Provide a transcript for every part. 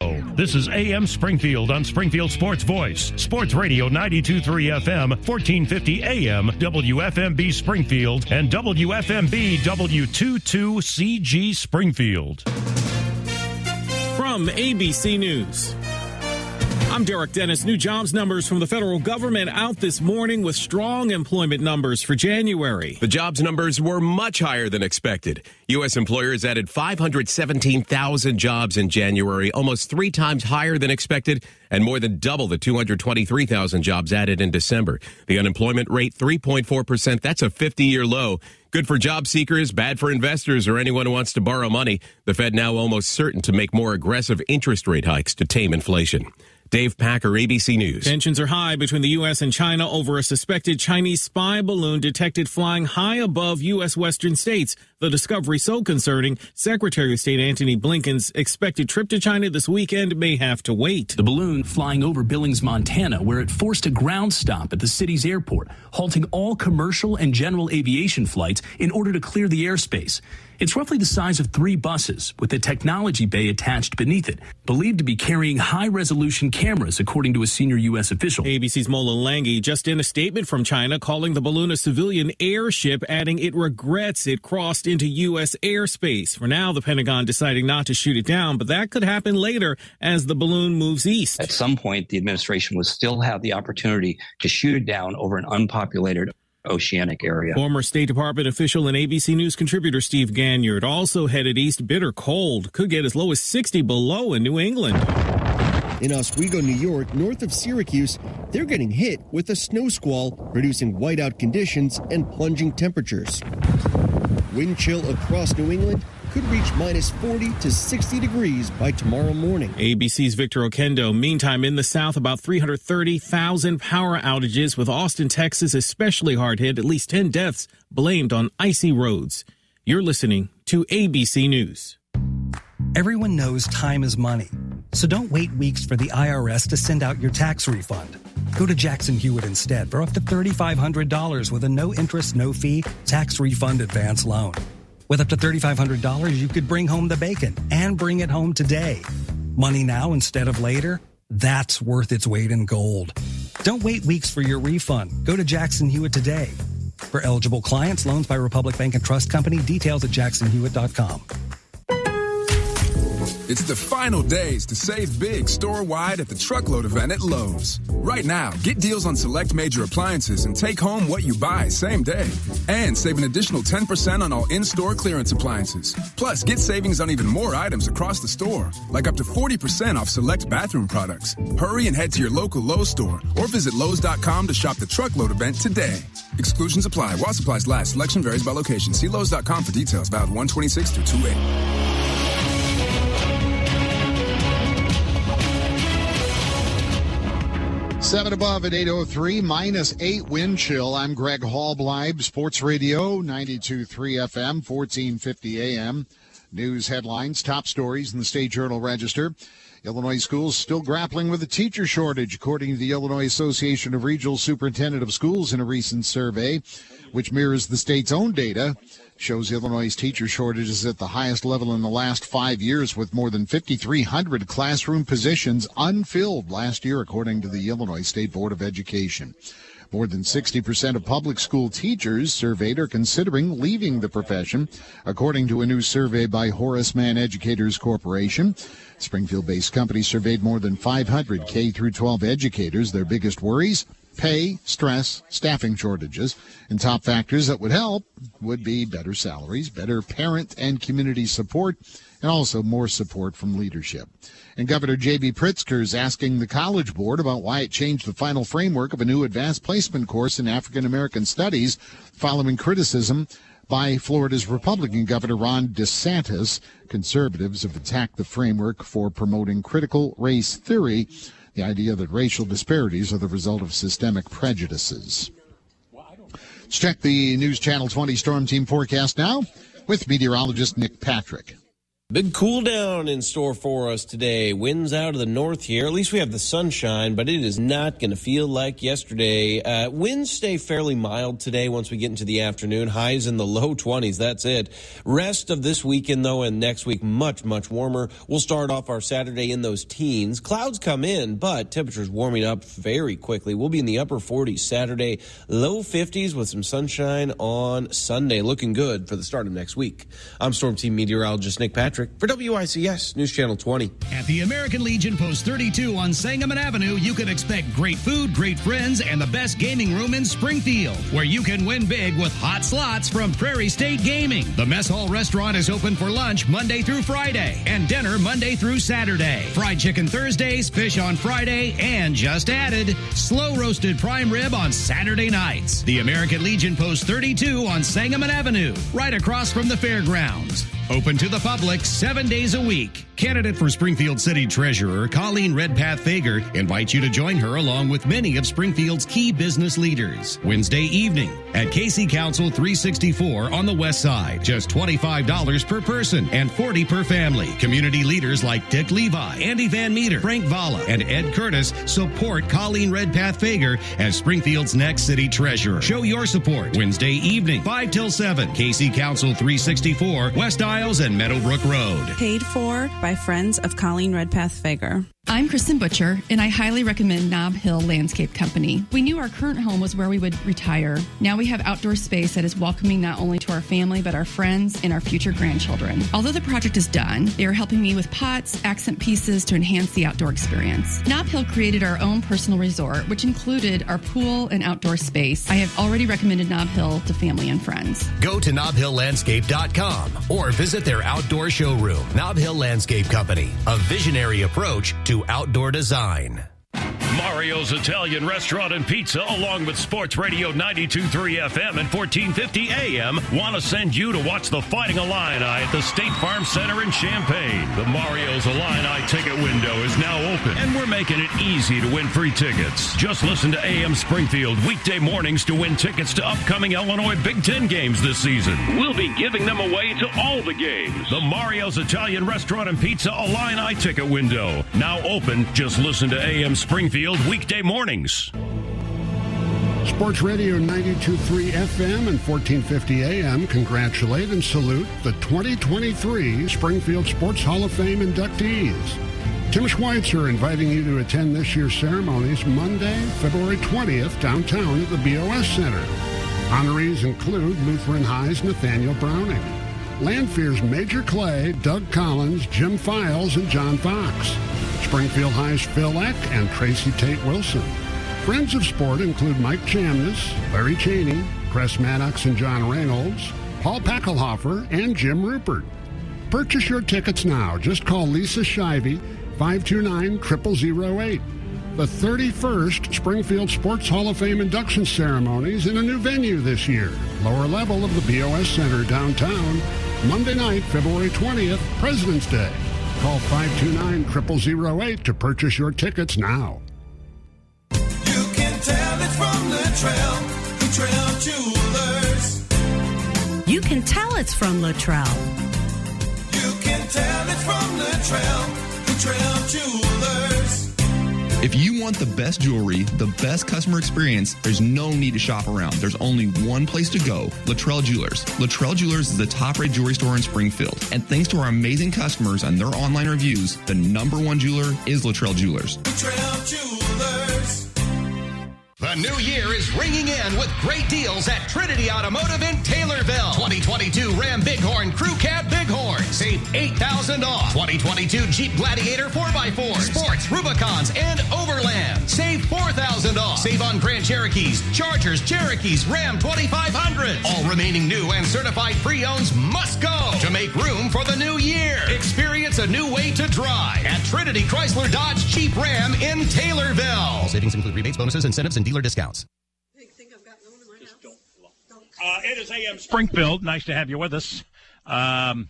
This is AM Springfield on Springfield Sports Voice, Sports Radio 923 FM, 1450 AM, WFMB Springfield, and WFMB W22CG Springfield. From ABC News. I'm Derek Dennis. New jobs numbers from the federal government out this morning with strong employment numbers for January. The jobs numbers were much higher than expected. U.S. employers added 517,000 jobs in January, almost three times higher than expected, and more than double the 223,000 jobs added in December. The unemployment rate, 3.4%. That's a 50 year low. Good for job seekers, bad for investors or anyone who wants to borrow money. The Fed now almost certain to make more aggressive interest rate hikes to tame inflation. Dave Packer, ABC News. Tensions are high between the U.S. and China over a suspected Chinese spy balloon detected flying high above U.S. western states. The discovery so concerning, Secretary of State Antony Blinken's expected trip to China this weekend may have to wait. The balloon flying over Billings, Montana, where it forced a ground stop at the city's airport, halting all commercial and general aviation flights in order to clear the airspace. It's roughly the size of three buses with a technology bay attached beneath it, believed to be carrying high resolution cameras, according to a senior U.S. official. ABC's Mola Lenghi just in a statement from China calling the balloon a civilian airship, adding it regrets it crossed into U.S. airspace. For now, the Pentagon deciding not to shoot it down, but that could happen later as the balloon moves east. At some point, the administration will still have the opportunity to shoot it down over an unpopulated oceanic area. Former State Department official and ABC News contributor Steve Ganyard also headed east. Bitter cold could get as low as 60 below in New England. In Oswego, New York, north of Syracuse, they're getting hit with a snow squall, producing whiteout conditions and plunging temperatures. Wind chill across New England could reach minus 40 to 60 degrees by tomorrow morning. ABC's Victor Oquendo. Meantime, in the South, about 330,000 power outages, with Austin, Texas especially hard hit, at least 10 deaths blamed on icy roads. You're listening to ABC News. Everyone knows time is money, so don't wait weeks for the IRS to send out your tax refund. Go to Jackson Hewitt instead for up to $3,500 with a no interest, no fee tax refund advance loan. With up to $3,500, you could bring home the bacon and bring it home today. Money now instead of later? That's worth its weight in gold. Don't wait weeks for your refund. Go to Jackson Hewitt today. For eligible clients, loans by Republic Bank and Trust Company, details at jacksonhewitt.com. It's the final days to save big store wide at the truckload event at Lowe's. Right now, get deals on select major appliances and take home what you buy same day. And save an additional 10% on all in store clearance appliances. Plus, get savings on even more items across the store, like up to 40% off select bathroom products. Hurry and head to your local Lowe's store or visit Lowe's.com to shop the truckload event today. Exclusions apply while supplies last. Selection varies by location. See Lowe's.com for details. Valid 126 through 28. Seven above at 803, minus eight wind chill. I'm Greg Hallbleib, Sports Radio, 92.3 FM, 1450 AM. News headlines, top stories in the State Journal Register. Illinois schools still grappling with a teacher shortage, according to the Illinois Association of Regional Superintendent of Schools in a recent survey, which mirrors the state's own data shows Illinois' teacher shortage is at the highest level in the last five years, with more than 5,300 classroom positions unfilled last year, according to the Illinois State Board of Education. More than 60% of public school teachers surveyed are considering leaving the profession, according to a new survey by Horace Mann Educators Corporation. Springfield-based company surveyed more than 500 K through 12 educators. Their biggest worries: pay, stress, staffing shortages, and top factors that would help would be better salaries, better parent and community support, and also more support from leadership. And Governor J.B. Pritzker is asking the College Board about why it changed the final framework of a new advanced placement course in African American studies following criticism by Florida's Republican Governor Ron DeSantis. Conservatives have attacked the framework for promoting critical race theory the idea that racial disparities are the result of systemic prejudices. Let's check the News Channel 20 Storm Team forecast now with meteorologist Nick Patrick. Big cool down in store for us today. Winds out of the north here. At least we have the sunshine, but it is not going to feel like yesterday. Uh, winds stay fairly mild today once we get into the afternoon. Highs in the low 20s. That's it. Rest of this weekend, though, and next week, much, much warmer. We'll start off our Saturday in those teens. Clouds come in, but temperatures warming up very quickly. We'll be in the upper 40s Saturday, low 50s with some sunshine on Sunday. Looking good for the start of next week. I'm Storm Team meteorologist Nick Patrick for WICS News Channel 20. At the American Legion Post 32 on Sangamon Avenue, you can expect great food, great friends, and the best gaming room in Springfield, where you can win big with hot slots from Prairie State Gaming. The Mess Hall restaurant is open for lunch Monday through Friday and dinner Monday through Saturday. Fried chicken Thursdays, fish on Friday, and just added, slow roasted prime rib on Saturday nights. The American Legion Post 32 on Sangamon Avenue, right across from the fairgrounds. Open to the public seven days a week. Candidate for Springfield City Treasurer Colleen Redpath Fager invites you to join her along with many of Springfield's key business leaders. Wednesday evening at KC Council 364 on the west side. Just $25 per person and 40 per family. Community leaders like Dick Levi, Andy Van Meter, Frank Valla, and Ed Curtis support Colleen Redpath Fager as Springfield's next city treasurer. Show your support Wednesday evening, 5 till 7. KC Council 364, West Iles and Meadowbrook Road. Paid for by friends of Colleen Redpath Fager. I'm Kristen Butcher, and I highly recommend Knob Hill Landscape Company. We knew our current home was where we would retire. Now we have outdoor space that is welcoming not only to our family, but our friends and our future grandchildren. Although the project is done, they are helping me with pots, accent pieces to enhance the outdoor experience. Knob Hill created our own personal resort, which included our pool and outdoor space. I have already recommended Knob Hill to family and friends. Go to knobhilllandscape.com or visit their outdoor showroom. Knob Hill Landscape Company, a visionary approach to outdoor design. Mario's Italian Restaurant and Pizza, along with Sports Radio 92.3 FM and 1450 AM, want to send you to watch the Fighting Illini at the State Farm Center in Champaign. The Mario's Illini ticket window is now open, and we're making it easy to win free tickets. Just listen to AM Springfield weekday mornings to win tickets to upcoming Illinois Big Ten games this season. We'll be giving them away to all the games. The Mario's Italian Restaurant and Pizza Illini ticket window, now open. Just listen to AM Springfield weekday mornings. Sports Radio 92.3 FM and 1450 AM congratulate and salute the 2023 Springfield Sports Hall of Fame inductees. Tim Schweitzer inviting you to attend this year's ceremonies Monday, February 20th, downtown at the BOS Center. Honorees include Lutheran High's Nathaniel Browning, Lanphier's Major Clay, Doug Collins, Jim Files, and John Fox. Springfield High's Phil Eck and Tracy Tate Wilson. Friends of sport include Mike Chamness, Larry Cheney, Chris Maddox and John Reynolds, Paul Packelhofer, and Jim Rupert. Purchase your tickets now. Just call Lisa Shivey, 529-0008. The 31st Springfield Sports Hall of Fame induction ceremonies in a new venue this year. Lower level of the BOS Center downtown. Monday night, February 20th, President's Day. Call 529-0008 to purchase your tickets now. You can tell it's from Latrell, Latrell Jewelers. You can tell it's from Latrell. You can tell it's from Latrell, Latrell Jewelers. If you want the best jewelry, the best customer experience, there's no need to shop around. There's only one place to go Latrell Jewelers. Latrell Jewelers is the top rated jewelry store in Springfield. And thanks to our amazing customers and their online reviews, the number one jeweler is Latrell Jewelers. Latrell Jewelers. The new year is ringing in with great deals at Trinity Automotive in Taylorville. 2022 Ram Bighorn Crew Cab Bighorn. Save 8000 off. 2022 Jeep Gladiator 4x4. Sports, Rubicons, and Overland. Save 4000 off. Save on Grand Cherokees, Chargers, Cherokees, Ram 2500. All remaining new and certified pre-owns must go to make room for the new year. Experience a new way to drive at Trinity Chrysler Dodge Jeep Ram in Taylorville. Savings include rebates, bonuses, incentives, and dealer discounts. Uh, it is AM Springfield. Nice to have you with us. Um,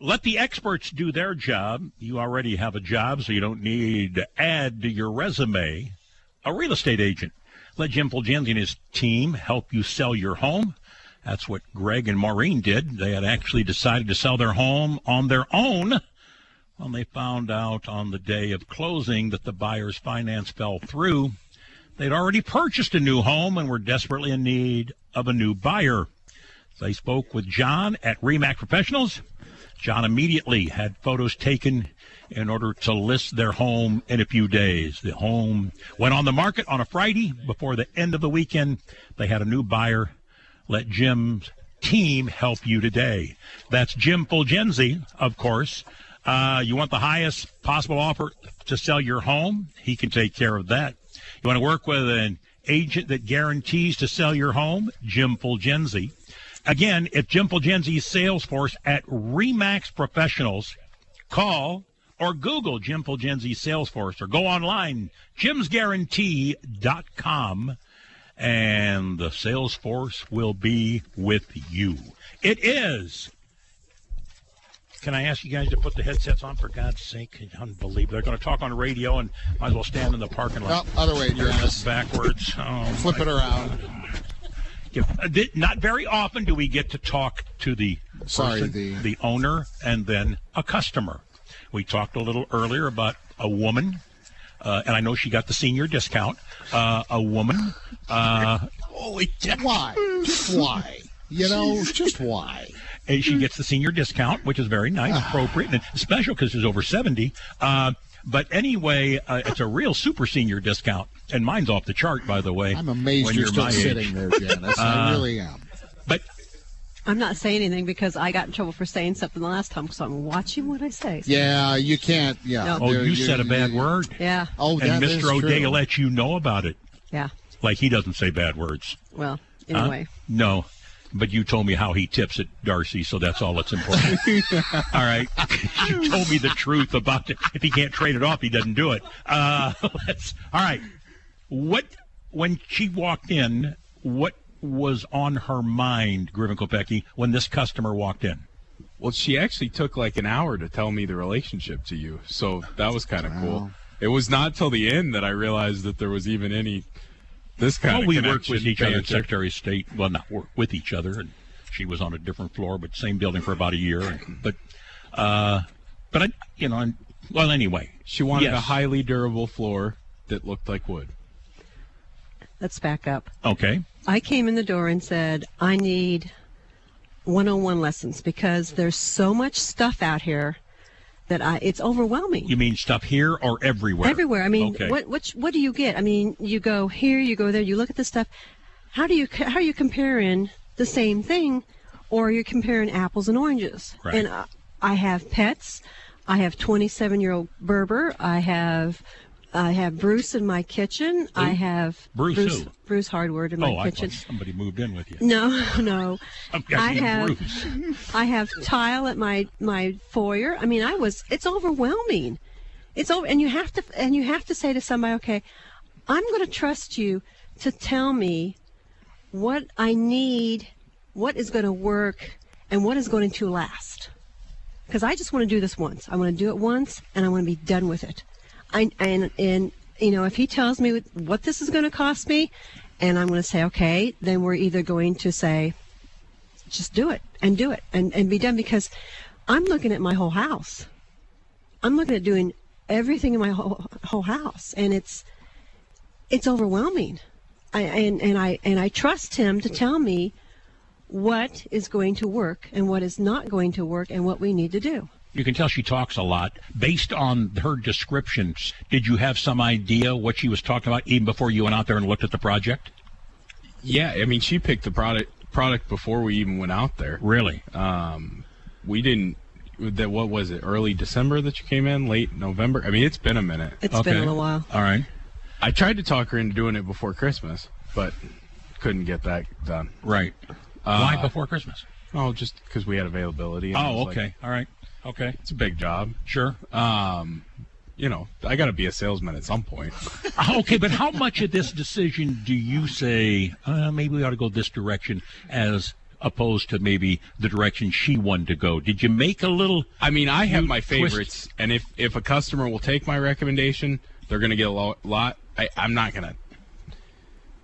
let the experts do their job. You already have a job, so you don't need to add to your resume. A real estate agent. Let Jim Fulgenzi and his team help you sell your home. That's what Greg and Maureen did. They had actually decided to sell their home on their own when they found out on the day of closing that the buyer's finance fell through. They'd already purchased a new home and were desperately in need of a new buyer. They spoke with John at Remax Professionals. John immediately had photos taken in order to list their home in a few days. The home went on the market on a Friday before the end of the weekend. They had a new buyer. Let Jim's team help you today. That's Jim Fulgenzi, of course. Uh, you want the highest possible offer to sell your home? He can take care of that. You want to work with an agent that guarantees to sell your home? Jim Fulgenzi. Again, if Jim Fulgenzi's sales force at Remax Professionals, call or Google Jim Fulgenzi's Salesforce or go online, jimsguarantee.com, and the sales force will be with you. It is. Can I ask you guys to put the headsets on for God's sake? Unbelievable. They're going to talk on radio and might as well stand in the parking lot. Other way, you're Backwards. Oh, Flip it around. If, uh, not very often do we get to talk to the Sorry, person, the- the owner and then a customer. We talked a little earlier about a woman, uh, and I know she got the senior discount. Uh, a woman. Uh, holy Why? Just why? You know, just why? and she gets the senior discount, which is very nice, appropriate, and special because she's over 70. Uh, but anyway, uh, it's a real super senior discount, and mine's off the chart, by the way. I'm amazed when you're still sitting age. there, Janice. I Uh, really am. But I'm not saying anything because I got in trouble for saying something the last time, so I'm watching what I say. Yeah, you can't. Yeah. No. Oh, you said a bad word. Yeah. Oh, and that is Mr. O'Day true. will let you know about it. Yeah. Like he doesn't say bad words. Well, Huh? anyway. No. But you told me how he tips at Darcy, so that's all that's important. all right. you told me the truth about it. If he can't trade it off, he doesn't do it. Uh, let's, all right. What, when she walked in, what was on her mind, Griffin Kopecky, when this customer walked in? Well, she actually took like an hour to tell me the relationship to you, so that was kind of cool. It was not till the end that I realized that there was even any this kind well, of we connection. worked with each other. Secretary of State. Well, not work with each other, and she was on a different floor, but same building for about a year. And, but, uh, but I, you know, and, well, anyway, She wanted yes. a highly durable floor that looked like wood. Let's back up. Okay. I came in the door and said, I need one on one lessons because there's so much stuff out here that I it's overwhelming. You mean stuff here or everywhere? Everywhere. I mean, okay. what what what do you get? I mean, you go here, you go there, you look at the stuff. How do you how are you comparing the same thing, or you're comparing apples and oranges? Right. And I, I have pets. I have 27 year old Berber. I have I have Bruce in my kitchen. I have Bruce Bruce, who? Bruce Hardwood in my oh, I kitchen. somebody moved in with you. No, no. I have Bruce. I have tile at my my foyer. I mean, I was it's overwhelming. It's over and you have to and you have to say to somebody, "Okay, I'm going to trust you to tell me what I need, what is going to work, and what is going to last." Because I just want to do this once. I want to do it once and I want to be done with it. I and and you know, if he tells me what this is going to cost me, and I'm going to say, okay, then we're either going to say, just do it and do it and, and be done because I'm looking at my whole house. I'm looking at doing everything in my whole, whole house and it's it's overwhelming. I, and, and I and I trust him to tell me what is going to work and what is not going to work and what we need to do. You can tell she talks a lot. Based on her descriptions, did you have some idea what she was talking about even before you went out there and looked at the project? Yeah, I mean, she picked the product product before we even went out there. Really? Um, we didn't. That what was it? Early December that you came in, late November. I mean, it's been a minute. It's been a little while. All right. I tried to talk her into doing it before Christmas, but couldn't get that done. Right. Why before Christmas? Oh, just because we had availability. Oh, was like, okay. All right. Okay. It's a big job. Sure. Um, you know, I got to be a salesman at some point. Uh, okay, but how much of this decision do you say uh, maybe we ought to go this direction as opposed to maybe the direction she wanted to go? Did you make a little? I mean, I have my twist- favorites, and if if a customer will take my recommendation, they're going to get a lo- lot. I, I'm not going to.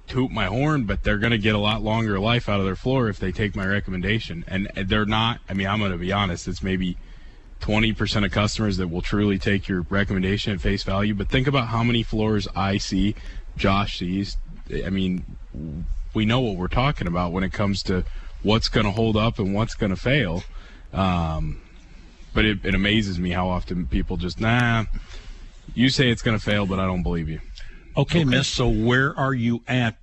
toot my horn, but they're going to get a lot longer life out of their floor if they take my recommendation. And they're not. I mean, I'm going to be honest. It's maybe 20% of customers that will truly take your recommendation at face value. But think about how many floors I see, Josh sees. I mean, we know what we're talking about when it comes to what's going to hold up and what's going to fail. Um, but it, it amazes me how often people just, nah, you say it's going to fail, but I don't believe you. Okay, Miss. So where are you at?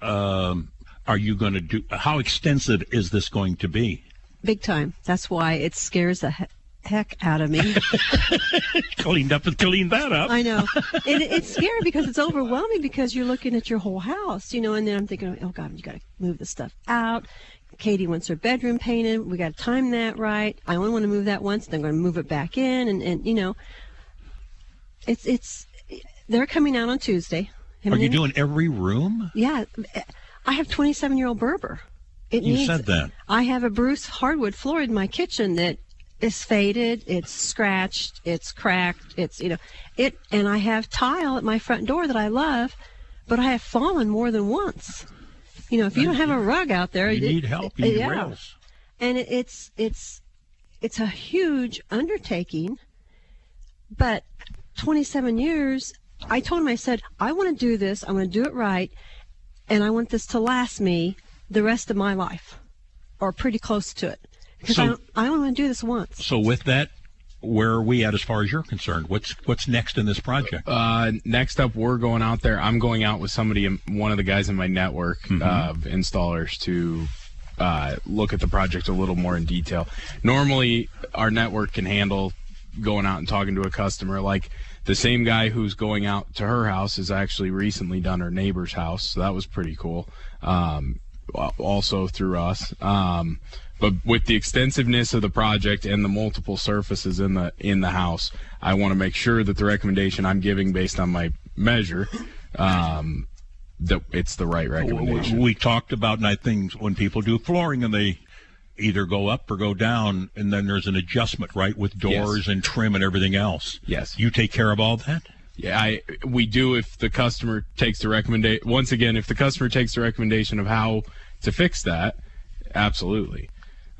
Um, are you going to do? How extensive is this going to be? Big time. That's why it scares the he- heck out of me. Cleaned up and cleaned that up. I know. It, it's scary because it's overwhelming because you're looking at your whole house, you know, and then I'm thinking, oh God, you got to move the stuff out. Katie wants her bedroom painted. We got to time that right. I only want to move that once. Then I'm going to move it back in, and, and you know, it's it's they're coming out on Tuesday. Are you doing every room? Yeah, I have 27 year old Berber. It You needs, said that. I have a Bruce hardwood floor in my kitchen that is faded, it's scratched, it's cracked, it's you know, it and I have tile at my front door that I love, but I have fallen more than once. You know, if you don't have a rug out there, You it- need help. You need yeah. rails. And it, it's it's it's a huge undertaking, but 27 years. I told him, I said, I want to do this. I want to do it right, and I want this to last me the rest of my life, or pretty close to it, because I, So- don't- I only want to do this once. So with that, where are we at as far as you're concerned? What's what's next in this project? Uh, next up, we're going out there. I'm going out with somebody, one of the guys in my network Mm-hmm. of installers to uh, look at the project a little more in detail. Normally, our network can handle going out and talking to a customer. Like the same guy who's going out to her house has actually recently done her neighbor's house, so that was pretty cool. Um, also through us. Um, but with the extensiveness of the project and the multiple surfaces in the in the house, I want to make sure that the recommendation I'm giving based on my measure, um, that it's the right recommendation. We talked about, and I think when people do flooring and they either go up or go down, and then there's an adjustment, right, with doors and trim and everything else. Yes. You take care of all that? Yeah, I we do if the customer takes the recommendation. Once again, if the customer takes the recommendation of how to fix that, absolutely.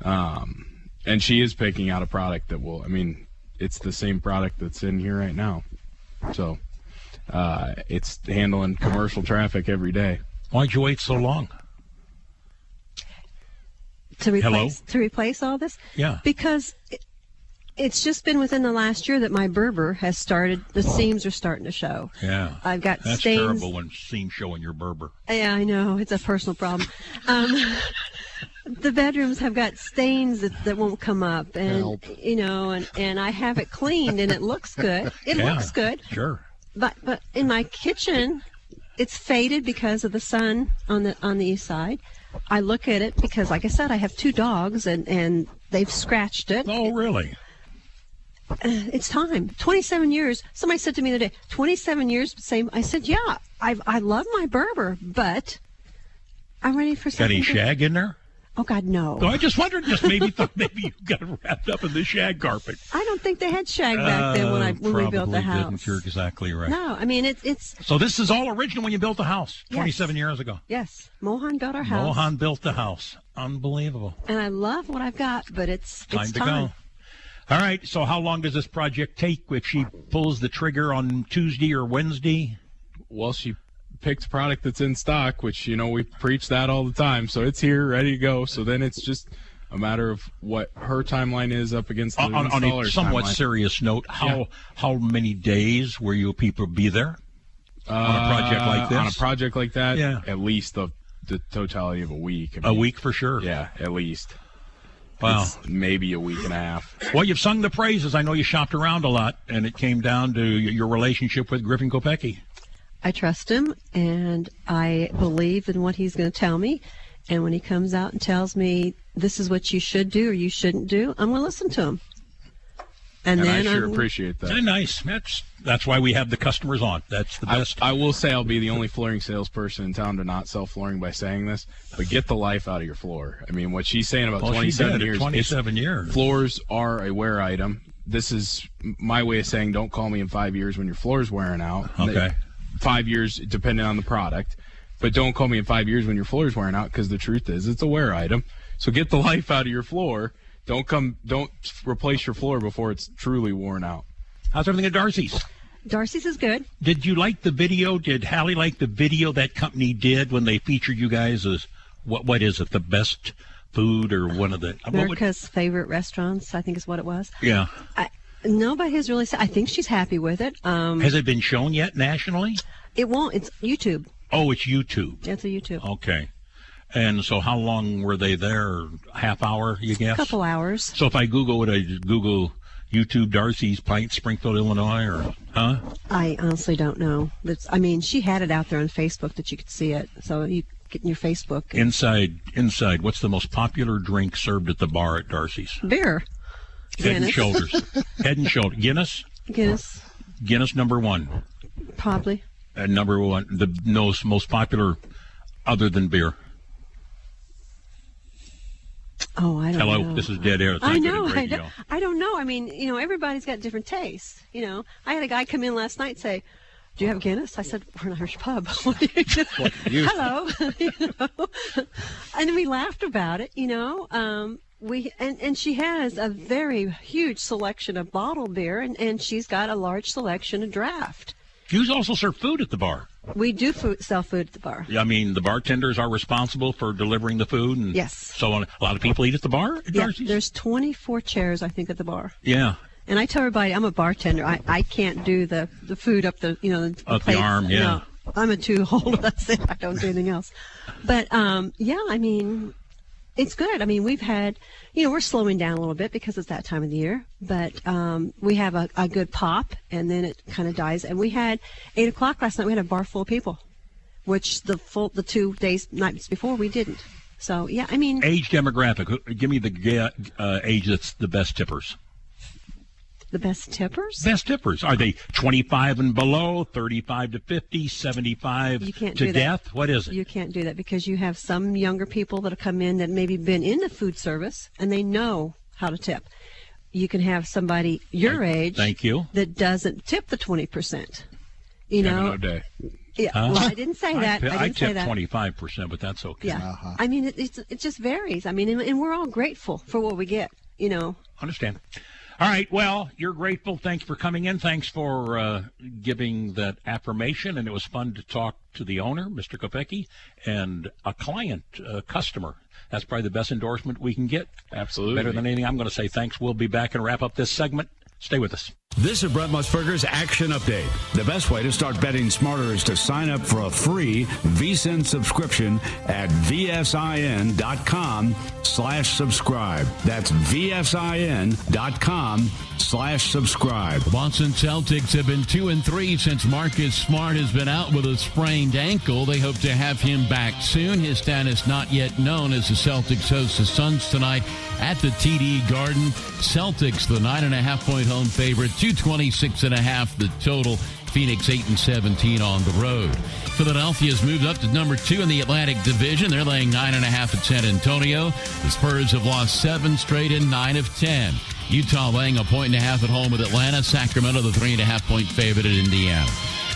Um, and she is picking out a product that will. I mean, it's the same product that's in here right now. So, uh, it's handling commercial traffic every day. Why'd you wait so long? to replace Hello? to replace all this? Yeah. Because it, it's just been within the last year that my Berber has started. The seams are starting to show. Yeah. I've got That's stains. terrible when seams show in your Berber. Yeah, I know it's a personal problem. Um, the bedrooms have got stains that, that won't come up, and Help. you know, and and I have it cleaned, and it looks good. It Yeah, looks good. Sure. But but in my kitchen, it's faded because of the sun on the on the east side. I look at it because, like I said, I have two dogs, and and they've scratched it. Oh, really? Uh, it's time. Twenty-seven years. Somebody said to me the other day, twenty-seven years. Same. I said, yeah, I I love my Berber, but I'm ready for Got something. any shag in there? Oh God, no. No, I just wondered. Just maybe thought maybe you got wrapped up in the shag carpet. I don't think they had shag back then when I Uh, when we built the probably house. Didn't. You're exactly right. No, I mean it's it's So this is all original when you built the house Yes. 27 years ago. yes. Mohan built our house, Mohan built the house. Unbelievable. and I love what I've got, but it's Time it's to time. go. All right. So how long does this project take if she pulls the trigger on Tuesday or Wednesday? Well, she picked a product that's in stock, which you know we preach that all the time. So it's here, ready to go. So then it's just a matter of what her timeline is up against the On, on a somewhat timeline. serious note, how Yeah. how many days will you people be there on a project like this? Uh, On a project like that, Yeah. at least the the totality of a week. I A mean, week for sure. Yeah, at least. Wow. It's maybe a week and a half. Well, you've sung the praises. I know you shopped around a lot, and it came down to your relationship with Griffin Kopecki. I trust him, and I believe in what he's going to tell me. And when he comes out and tells me this is what you should do or you shouldn't do, I'm going to listen to him. And, And, then I sure I'm, appreciate that. Nice. That's that's why we have the customers on. That's the best. I will say I'll be the only flooring salesperson in town to not sell flooring by saying this, but get the life out of your floor. I mean, what she's saying about oh, Well, 27 years. 27 years. Floors are a wear item. This is my way of saying don't call me in five years when your floor's wearing out. Okay. Five years, depending on the product. But don't call me in five years when your floor is wearing out because the truth is it's a wear item. So get the life out of your floor. Don't come. Don't replace your floor before it's truly worn out. How's everything at Darcy's? Darcy's is good. Did you like the video? Did Hallie like the video that company did when they featured you guys as what? What is it? The best food or one of the what would- America's favorite restaurants, I think is what it was. yeah. I, nobody has really said. I think she's happy with it. Um, Has it been shown yet nationally? it won't. It's YouTube. Oh, it's YouTube. It's a YouTube. Okay. And so, how long were they there? Half hour, you guess? A couple hours. So, if I Google, would I Google YouTube Darcy's Pint, Springfield, Illinois, or huh? I honestly don't know. That's. I mean, she had it out there on Facebook that you could see it. So you get in your Facebook. Inside, inside. What's the most popular drink served at the bar at Darcy's? Beer. Head and Shoulders. Head and Shoulders. Guinness. Guinness, Guinness number one. probably. Uh, number one. The most most popular, other than beer. Oh, I don't Hello, know. this is dead air. It's I know. I don't, I don't know. I mean, you know, everybody's got different tastes. You know, I had a guy come in last night and say, "Do you have Guinness?" I said, "We're an Irish pub." Hello. you know? and then we laughed about it. You know, um, we and and she has a very huge selection of bottled beer, and and she's got a large selection of draft. You also serve food at the bar. We do food, sell food at the bar. I mean, the bartenders are responsible for delivering the food, and Yes. so on. A lot of people eat at the bar at Yeah, Darcy's. there's 24 chairs, I think, at the bar. Yeah, And I tell everybody I'm a bartender. I, I can't do the, the food up the you know the, Up the arm, yeah. No, I'm a two holder. That's it. I don't do anything else. But um, yeah, I mean, it's good. I mean, we've had you know we're slowing down a little bit because it's that time of the year. But um, we have a, a good pop, and then it kind of dies. And we had eight o'clock last night. We had a bar full of people, which the full the two days nights before we didn't. So yeah, I mean, age demographic. Give me the uh, age that's the best tippers. The best tippers. Best tippers are they 25 and below, 35 to 50, 75 You can't to do that. death? What is it? You can't do that because you have some younger people that have come in that maybe been in the food service and they know how to tip. You can have somebody your age Thank you. that doesn't tip the 20%. You Have know, no day. yeah, Huh? well, I didn't say that. I, I, I didn't tip 25 percent, but that's okay. Yeah. Uh-huh. I mean, it, it's, it just varies. I mean, and, and we're all grateful for what we get, you know. Understand. All right. Well, you're grateful. Thanks for coming in. Thanks for uh, giving that affirmation. And it was fun to talk to the owner, Mr. Kopecki, and a client, a customer. That's probably the best endorsement we can get. Absolutely. Better than anything. I'm going to say thanks. We'll be back and wrap up this segment. Stay with us. This is Brent Musburger's Action Update. The best way to start betting smarter is to sign up for a free VSIN subscription at vsin.com slash subscribe. That's vsin.com slash subscribe. Boston Celtics have been 2 and 3 since Marcus Smart has been out with a sprained ankle. They hope to have him back soon. His status not yet known as the Celtics host the Suns tonight at the TD Garden. Celtics, the 9.5 point home favorite, 226.5 the total. Phoenix 8 and 17 on the road. Philadelphia has moved up to number two in the Atlantic Division. They're laying nine and a half at San Antonio. The Spurs have lost seven straight and nine of ten. Utah laying a point and a half at home with Atlanta. Sacramento, the three and a half point favorite at Indiana.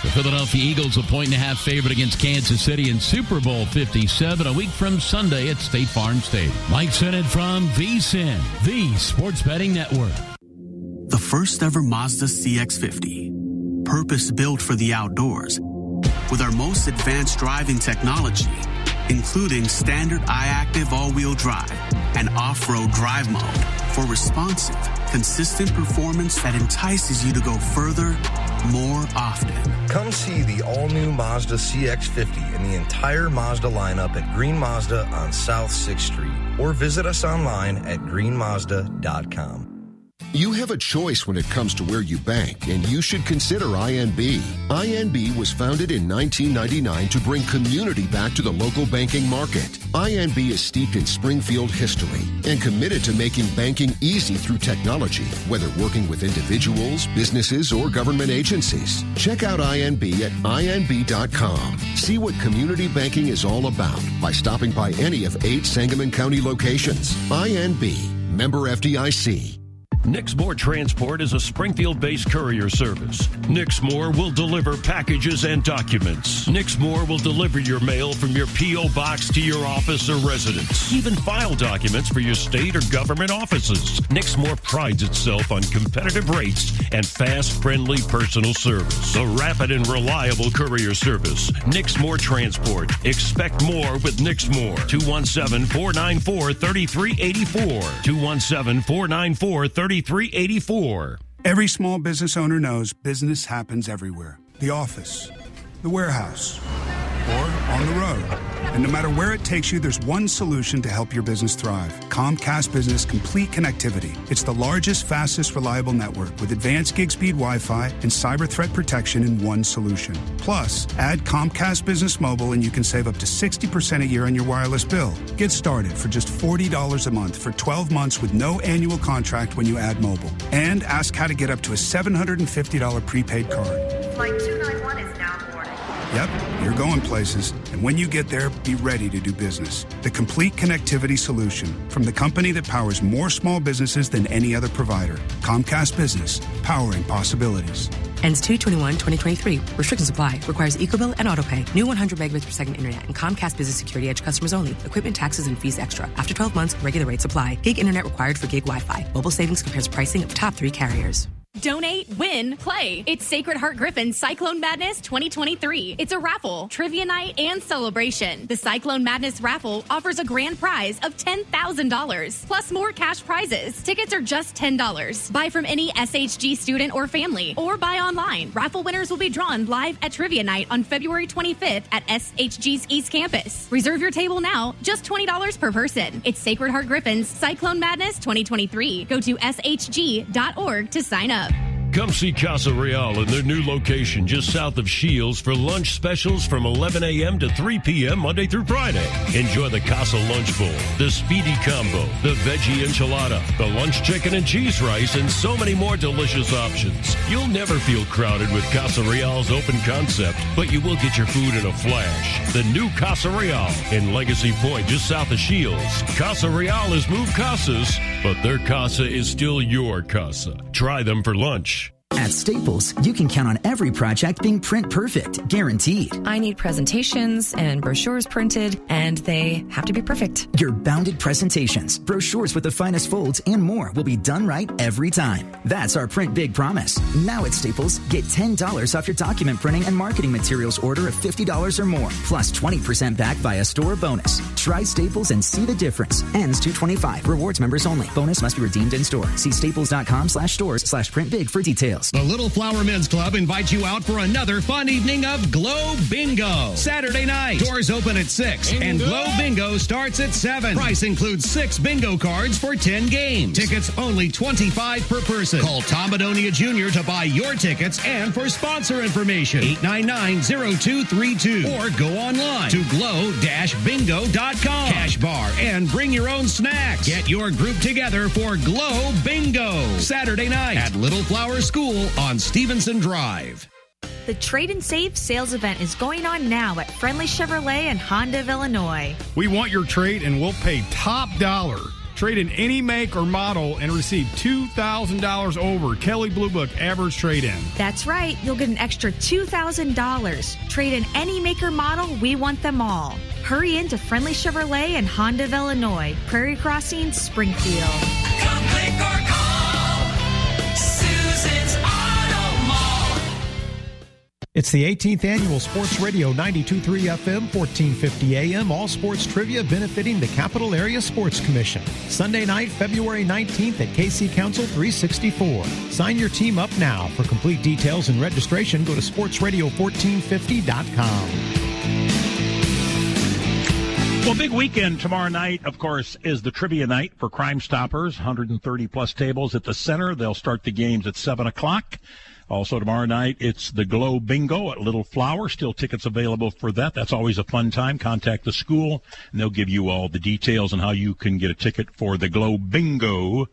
The Philadelphia Eagles, a point and a half favorite against Kansas City in Super Bowl 57, a week from Sunday at State Farm Stadium. Mike Sennett from VSIN, the Sports Betting Network. The first ever Mazda CX50. Purpose built for the outdoors. With our most advanced driving technology, including standard iActive all wheel drive and off road drive mode for responsive, consistent performance that entices you to go further more often. Come see the all new Mazda CX50 and the entire Mazda lineup at Green Mazda on South 6th Street or visit us online at greenmazda.com. You have a choice when it comes to where you bank, and you should consider INB. INB was founded in 1999 to bring community back to the local banking market. INB is steeped in Springfield history and committed to making banking easy through technology, whether working with individuals, businesses, or government agencies. Check out INB at INB.com. See what community banking is all about by stopping by any of eight Sangamon County locations. INB, member FDIC. Nixmore Transport is a Springfield based courier service. Nixmore will deliver packages and documents. Nixmore will deliver your mail from your P.O. box to your office or residence, even file documents for your state or government offices. Nixmore prides itself on competitive rates and fast, friendly personal service. A rapid and reliable courier service. Nixmore Transport. Expect more with Nixmore. 217 494 3384. 217 494 3384. Every small business owner knows business happens everywhere. The office, the warehouse, or on the road. And no matter where it takes you, there's one solution to help your business thrive Comcast Business Complete Connectivity. It's the largest, fastest, reliable network with advanced gig speed Wi Fi and cyber threat protection in one solution. Plus, add Comcast Business Mobile and you can save up to 60% a year on your wireless bill. Get started for just $40 a month for 12 months with no annual contract when you add mobile. And ask how to get up to a $750 prepaid card. Flight 291 is now. Yep, you're going places. And when you get there, be ready to do business. The complete connectivity solution from the company that powers more small businesses than any other provider. Comcast Business, powering possibilities. Ends 221-2023. Restrictions apply. Requires EcoBill and AutoPay. New 100 megabits per second internet and Comcast Business Security Edge customers only. Equipment taxes and fees extra. After 12 months, regular rates apply. Gig internet required for gig Wi-Fi. Mobile savings compares pricing of top three carriers. Donate, win, play. It's Sacred Heart Griffin Cyclone Madness 2023. It's a raffle, trivia night, and celebration. The Cyclone Madness raffle offers a grand prize of $10,000 plus more cash prizes. Tickets are just $10. Buy from any SHG student or family or buy online. Raffle winners will be drawn live at trivia night on February 25th at SHG's East Campus. Reserve your table now, just $20 per person. It's Sacred Heart Griffin's Cyclone Madness 2023. Go to shg.org to sign up. Come see Casa Real in their new location just south of Shields for lunch specials from 11 a.m. to 3 p.m. Monday through Friday. Enjoy the Casa Lunch Bowl, the Speedy Combo, the Veggie Enchilada, the Lunch Chicken and Cheese Rice, and so many more delicious options. You'll never feel crowded with Casa Real's open concept, but you will get your food in a flash. The new Casa Real in Legacy Point just south of Shields. Casa Real has moved casas, but their casa is still your casa. Try them for lunch. At Staples, you can count on every project being print perfect, guaranteed. I need presentations and brochures printed, and they have to be perfect. Your bounded presentations, brochures with the finest folds, and more will be done right every time. That's our Print Big promise. Now at Staples, get $10 off your document printing and marketing materials order of $50 or more, plus 20% back via store bonus. Try Staples and see the difference. Ends 225. Rewards members only. Bonus must be redeemed in store. See staples.com slash stores slash print big for details. The Little Flower Men's Club invites you out for another fun evening of Glow Bingo. Saturday night. Doors open at 6 and Glow Bingo starts at 7. Price includes 6 bingo cards for 10 games. Tickets only 25 per person. Call Tom Adonia Jr. to buy your tickets and for sponsor information 899-0232 or go online to glow-bingo.com. Cash bar and bring your own snacks. Get your group together for Glow Bingo. Saturday night at Little Flower School on Stevenson Drive. The Trade and Save sales event is going on now at Friendly Chevrolet and Honda of Illinois. We want your trade and we'll pay top dollar. Trade in any make or model and receive $2,000 over Kelley Blue Book average trade in. That's right, you'll get an extra $2,000. Trade in any maker model, we want them all. Hurry into Friendly Chevrolet and Honda of Illinois, Prairie Crossing, Springfield. It's the 18th annual Sports Radio 923 FM 1450 AM All Sports Trivia benefiting the Capital Area Sports Commission. Sunday night, February 19th at KC Council 364. Sign your team up now. For complete details and registration, go to sportsradio1450.com. Well, big weekend tomorrow night, of course, is the trivia night for Crime Stoppers. 130 plus tables at the center. They'll start the games at 7 o'clock. Also, tomorrow night, it's the Glow Bingo at Little Flower. Still tickets available for that. That's always a fun time. Contact the school, and they'll give you all the details on how you can get a ticket for the Glow Bingo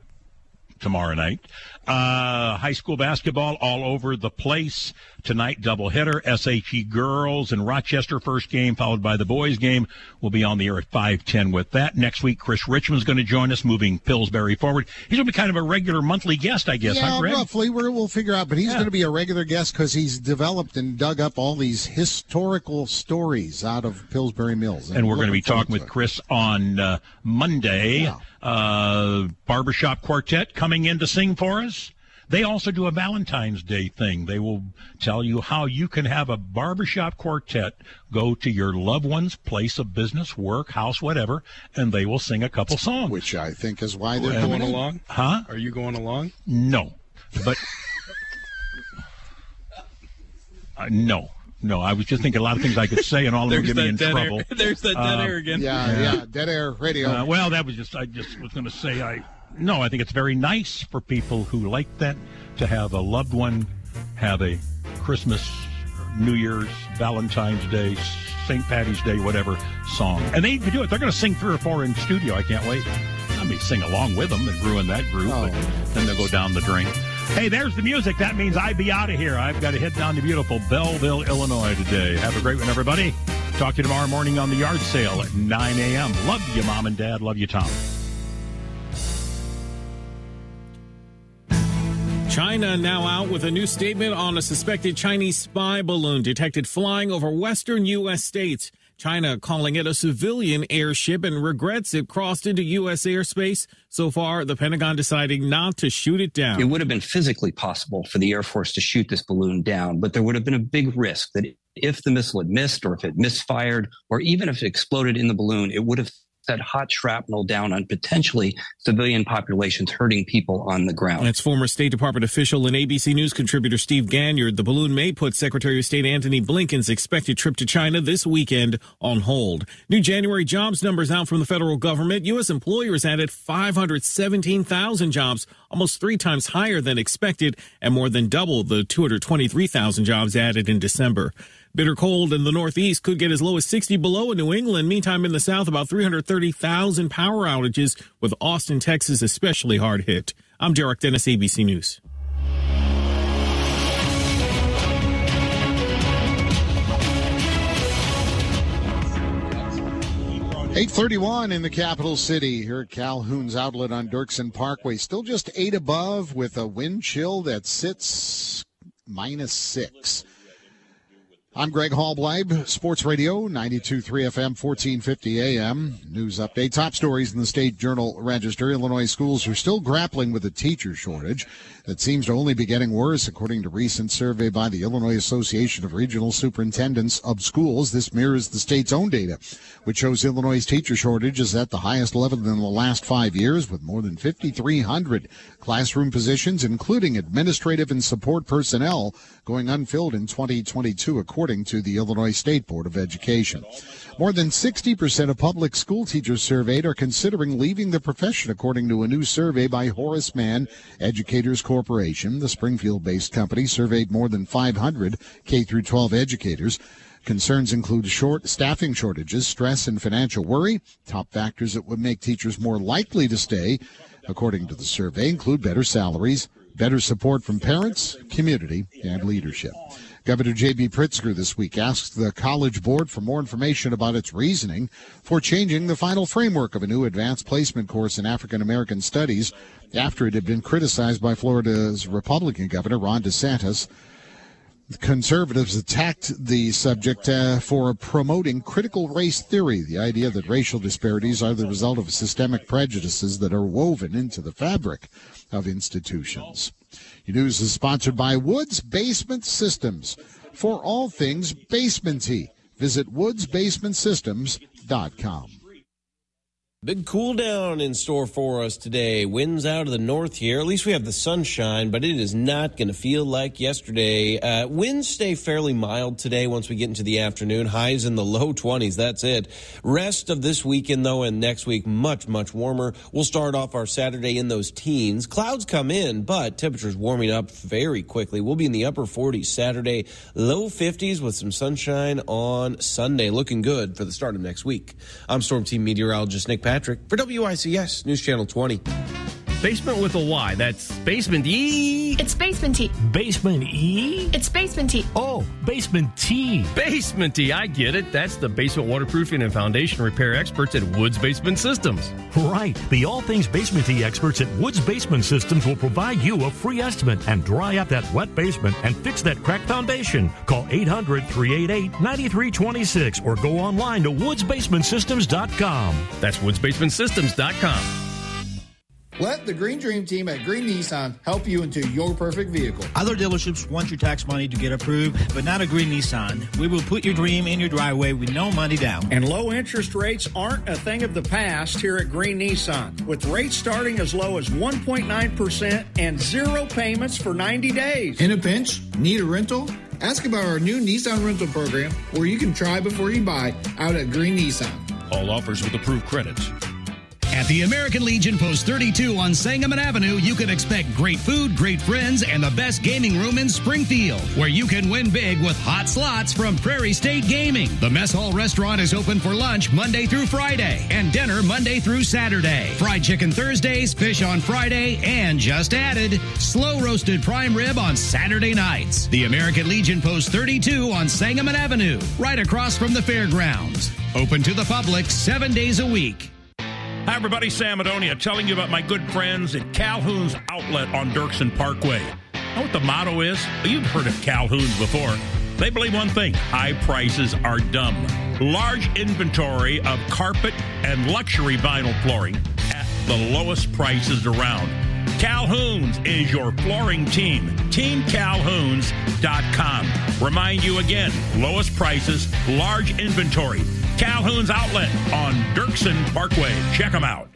tomorrow night. Uh, high school basketball all over the place tonight. Doubleheader. SHG girls and Rochester first game followed by the boys game. We'll be on the air at five ten with that next week. Chris Richmond's going to join us, moving Pillsbury forward. He's going to be kind of a regular monthly guest, I guess. yeah, huh, roughly. We're, we'll figure out. But he's Yeah. going to be a regular guest because he's developed and dug up all these historical stories out of Pillsbury Mills. and we're going to be talking with it. Chris on uh, Monday. Uh, barbershop quartet coming in to sing for us. They also do a Valentine's Day thing. They will tell you how you can have a barbershop quartet go to your loved one's place of business, work, house, whatever, and they will sing a couple songs. Which I think is why they're going along? Huh? Are you going along? No, but uh, no, no. I was just thinking a lot of things I could say, and all of them There's get me in that dead air. trouble. There's that dead Uh, air again. Yeah, yeah, dead air radio. Uh, well, that was just I just was going to say I no, I think it's very nice for people who like that to have a loved one have a Christmas, New Year's, Valentine's Day, St. Patty's Day, whatever song, and they can do it. They're going to sing three or four in studio. I can't wait. I may sing along with them and ruin that group, but then they'll go down the drain. Hey, there's the music. That means I be out of here. I've got to head down to beautiful Belleville, Illinois today. Have a great one, everybody. Talk to you tomorrow morning on the yard sale at 9 a.m. Love you, Mom and Dad. Love you, Tom. China now out with a new statement on a suspected Chinese spy balloon detected flying over western U.S. states. China calling it a civilian airship and regrets it crossed into U.S. airspace. So far, the Pentagon deciding not to shoot it down. It would have been physically possible for the Air Force to shoot this balloon down, but there would have been a big risk that if the missile had missed or if it misfired or even if it exploded in the balloon, it would have set hot shrapnel down on potentially civilian populations, hurting people on the ground. That's former State Department official and ABC News contributor Steve Ganyard. The balloon may put Secretary of State Antony Blinken's expected trip to China this weekend on hold. New January jobs numbers out from the federal government. U.S. employers added 517,000 jobs, almost three times higher than expected and more than double the 223,000 jobs added in December. Bitter cold in the Northeast could get as low as 60 below in New England. Meantime, in the South, about 330,000 power outages, with Austin, Texas especially hard hit. I'm Derek Dennis, ABC News. Eight thirty-one in the capital city here at Calhoun's Outlet on Dirksen Parkway. Still just eight above with a wind chill that sits minus six. I'm Greg Hallbleib, Sports Radio, 92.3 FM, 1450 AM. News update. Top stories in the State Journal Register. Illinois schools are still grappling with a teacher shortage that seems to only be getting worse, according to a recent survey by the Illinois Association of Regional Superintendents of Schools. This mirrors the state's own data, which shows Illinois' teacher shortage is at the highest level in the last five years, with more than 5,300 classroom positions, including administrative and support personnel, going unfilled in 2022, according to the Illinois State Board of Education. More than 60% of public school teachers surveyed are considering leaving the profession, according to a new survey by Horace Mann Educators Corporation. The Springfield-based company surveyed more than 500 K through 12 educators. Concerns include short staffing shortages, stress, and financial worry. Top factors that would make teachers more likely to stay, according to the survey, include better salaries, better support from parents, community, and leadership. Governor J.B. Pritzker this week asked the College Board for more information about its reasoning for changing the final framework of a new advanced placement course in African American studies after it had been criticized by Florida's Republican Governor Ron DeSantis. Conservatives attacked the subject uh, for promoting critical race theory, the idea that racial disparities are the result of systemic prejudices that are woven into the fabric of institutions. Your news is sponsored by Woods Basement Systems. For all things basementy, visit woodsbasementsystems.com. Big cool down in store for us today. Winds out of the north here. At least we have the sunshine, but it is not going to feel like yesterday. Uh, winds stay fairly mild today once we get into the afternoon. Highs in the low 20s. That's it. Rest of this weekend, though, and next week, much, much warmer. We'll start off our Saturday in those teens. Clouds come in, but temperatures warming up very quickly. We'll be in the upper 40s Saturday, low 50s with some sunshine on Sunday. Looking good for the start of next week. I'm Storm Team meteorologist Nick Patrick for WICS News Channel 20. Basement with a Y. That's Basement E. It's Basement T. Basement E? It's Basement T. Oh, Basement T. Basement T. I get it. That's the basement waterproofing and foundation repair experts at Woods Basement Systems. Right. The all things basement tea experts at Woods Basement Systems will provide you a free estimate and dry up that wet basement and fix that cracked foundation. Call 800 388 9326 or go online to woodsbasementsystems.com. That's woodsbasementsystems.com. Let the Green Dream team at Green Nissan help you into your perfect vehicle. Other dealerships want your tax money to get approved, but not a Green Nissan. We will put your dream in your driveway with no money down. And low interest rates aren't a thing of the past here at Green Nissan, with rates starting as low as 1.9% and zero payments for 90 days. In a pinch? Need a rental? Ask about our new Nissan rental program where you can try before you buy out at Green Nissan. All offers with approved credits. At the American Legion Post 32 on Sangamon Avenue, you can expect great food, great friends, and the best gaming room in Springfield, where you can win big with hot slots from Prairie State Gaming. The Mess Hall restaurant is open for lunch Monday through Friday and dinner Monday through Saturday. Fried chicken Thursdays, fish on Friday, and just added, slow roasted prime rib on Saturday nights. The American Legion Post 32 on Sangamon Avenue, right across from the fairgrounds. Open to the public seven days a week. Hi, everybody. Sam Madonia telling you about my good friends at Calhoun's Outlet on Dirksen Parkway. Know what the motto is? You've heard of Calhoun's before. They believe one thing high prices are dumb. Large inventory of carpet and luxury vinyl flooring at the lowest prices around. Calhoun's is your flooring team. TeamCalhoun's.com. Remind you again lowest prices, large inventory. Calhoun's Outlet on Dirksen Parkway. Check them out.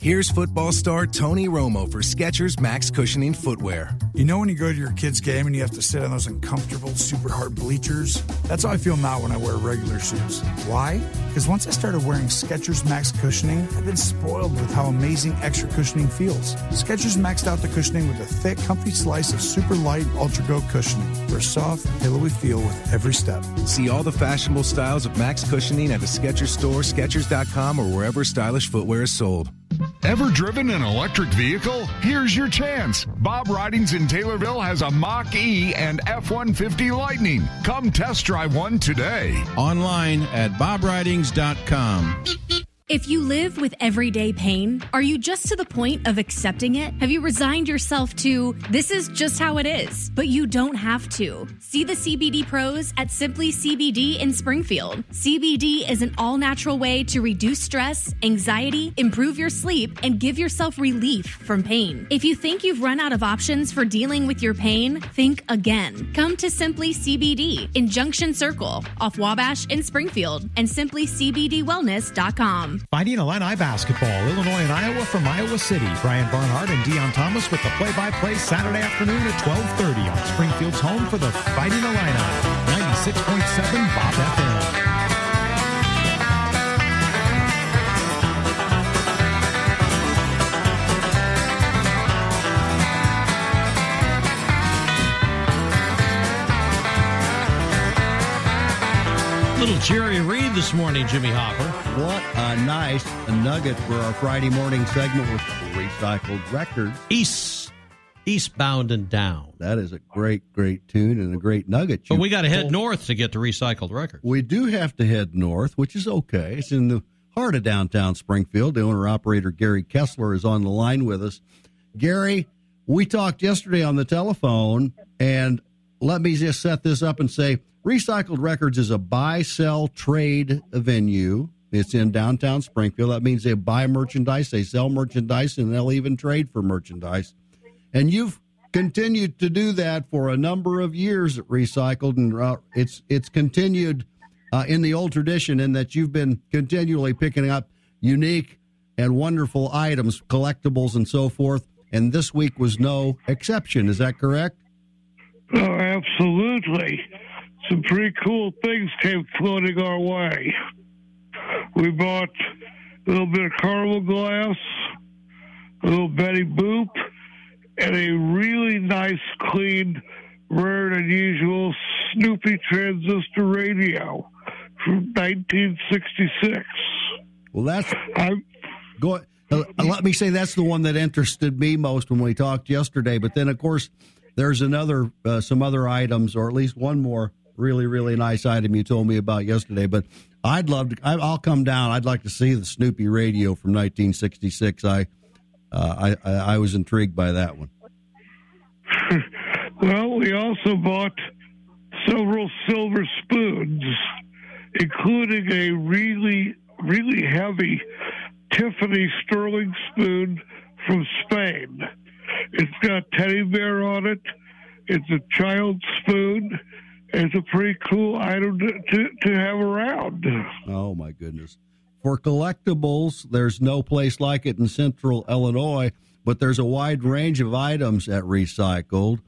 Here's football star Tony Romo for Skechers Max Cushioning Footwear. You know when you go to your kid's game and you have to sit on those uncomfortable, super hard bleachers? That's how I feel now when I wear regular shoes. Why? Because once I started wearing Skechers Max Cushioning, I've been spoiled with how amazing extra cushioning feels. Skechers maxed out the cushioning with a thick, comfy slice of super light, ultra go cushioning for a soft, pillowy feel with every step. See all the fashionable styles of Max Cushioning at a Skechers store, Skechers.com, or wherever stylish footwear is sold. Ever driven an electric vehicle? Here's your chance. Bob Ridings in Taylorville has a Mach E and F 150 Lightning. Come test drive one today. Online at bobridings.com. If you live with everyday pain, are you just to the point of accepting it? Have you resigned yourself to this is just how it is? But you don't have to. See the CBD pros at Simply CBD in Springfield. CBD is an all natural way to reduce stress, anxiety, improve your sleep, and give yourself relief from pain. If you think you've run out of options for dealing with your pain, think again. Come to Simply CBD in Junction Circle, off Wabash in Springfield, and simplycbdwellness.com. Fighting Illini basketball, Illinois and Iowa from Iowa City. Brian Barnhart and Deon Thomas with the play-by-play Saturday afternoon at 12:30 on Springfield's home for the Fighting Illini. 96.7 Bob FM. Jerry Reed this morning, Jimmy Hopper. What a nice nugget for our Friday morning segment with recycled records. East, eastbound and down. That is a great, great tune and a great nugget. But we got to head north to get to recycled records. We do have to head north, which is okay. It's in the heart of downtown Springfield. The owner operator Gary Kessler is on the line with us. Gary, we talked yesterday on the telephone, and let me just set this up and say Recycled Records is a buy, sell, trade venue. It's in downtown Springfield. That means they buy merchandise, they sell merchandise, and they'll even trade for merchandise. And you've continued to do that for a number of years at Recycled, and uh, it's it's continued uh, in the old tradition in that you've been continually picking up unique and wonderful items, collectibles, and so forth. And this week was no exception. Is that correct? Oh, absolutely. Some pretty cool things came floating our way. We bought a little bit of caramel glass, a little Betty Boop, and a really nice, clean, rare and unusual Snoopy transistor radio from 1966. Well, that's I'm, go Uh, let me say that's the one that interested me most when we talked yesterday. But then, of course, there's another, uh, some other items, or at least one more really, really nice item you told me about yesterday. But I'd love to. I, will come down. I'd like to see the Snoopy radio from 1966. I, uh, I, I was intrigued by that one. well, we also bought several silver spoons, including a really, really heavy Tiffany sterling spoon from Spain. It's got teddy bear on it. It's a child's spoon. It's a pretty cool item to, to, to have around. Oh, my goodness. For collectibles, there's no place like it in central Illinois, but there's a wide range of items at Recycled.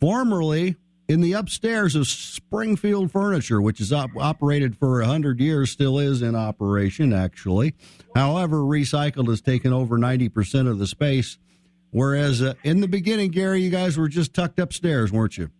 Formerly, in the upstairs of Springfield Furniture, which is op- operated for 100 years, still is in operation, actually. However, Recycled has taken over 90% of the space, whereas uh, in the beginning, Gary, you guys were just tucked upstairs, weren't you?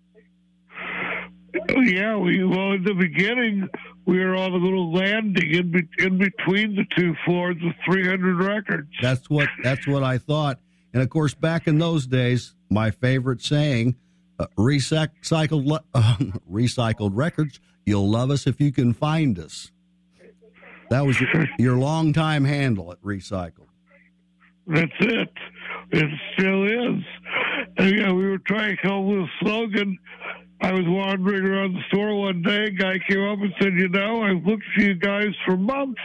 Oh, yeah, we well in the beginning we were on a little landing in, be, in between the two floors with 300 records. That's what that's what I thought. And of course, back in those days, my favorite saying uh, recycled uh, recycled records. You'll love us if you can find us. That was your, your long time handle at Recycled. That's it. It still is. And, yeah, we were trying to come up with a slogan. I was wandering around the store one day. A guy came up and said, "You know, I've looked for you guys for months."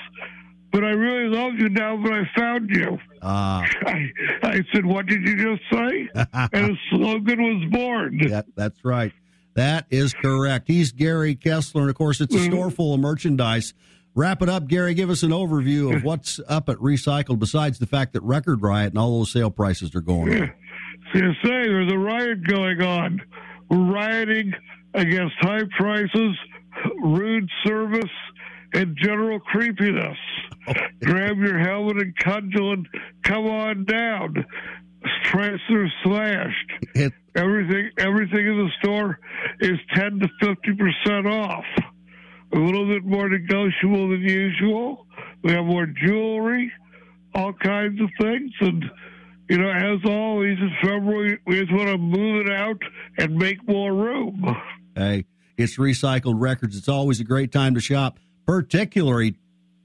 but I really love you now that I found you. Uh, I, I said, what did you just say? and a slogan was born. Yeah, that's right. That is correct. He's Gary Kessler, and of course, it's a mm-hmm. store full of merchandise. Wrap it up, Gary. Give us an overview of what's up at Recycled besides the fact that Record Riot and all those sale prices are going yeah. on. So you say there's a riot going on. Rioting against high prices, rude service, and general creepiness. Grab your helmet and cudgel and come on down. Prices are slashed. It, everything, everything in the store is ten to fifty percent off. A little bit more negotiable than usual. We have more jewelry, all kinds of things, and you know, as always in February, we just want to move it out and make more room. Hey, it's recycled records. It's always a great time to shop particularly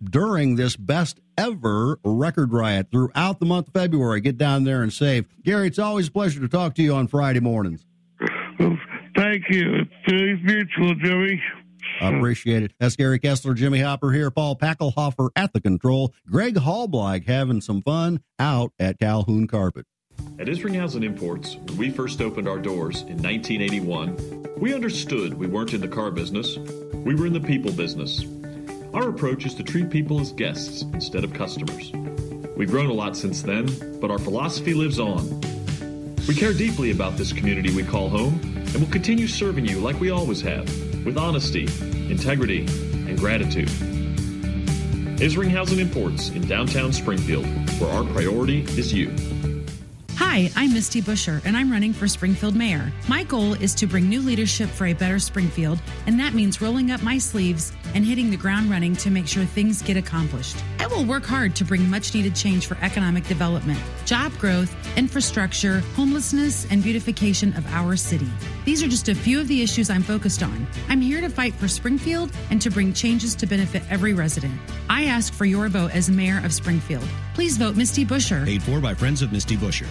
during this best ever record riot throughout the month of February. Get down there and save. Gary, it's always a pleasure to talk to you on Friday mornings. Thank you. It's mutual, Jimmy. I appreciate it. That's Gary Kessler, Jimmy Hopper here, Paul Packelhofer at the control, Greg Hallbleib having some fun out at Calhoun Carpet. At Isringhausen Imports, when we first opened our doors in 1981, we understood we weren't in the car business, we were in the people business. Our approach is to treat people as guests instead of customers. We've grown a lot since then, but our philosophy lives on. We care deeply about this community we call home, and will continue serving you like we always have, with honesty, integrity, and gratitude. Isringhausen Imports in downtown Springfield, where our priority is you. Hi, I'm Misty Buscher, and I'm running for Springfield Mayor. My goal is to bring new leadership for a better Springfield, and that means rolling up my sleeves and hitting the ground running to make sure things get accomplished. I will work hard to bring much needed change for economic development, job growth, infrastructure, homelessness, and beautification of our city. These are just a few of the issues I'm focused on. I'm here to fight for Springfield and to bring changes to benefit every resident. I ask for your vote as mayor of Springfield. Please vote Misty Buscher. Paid for by Friends of Misty Buscher.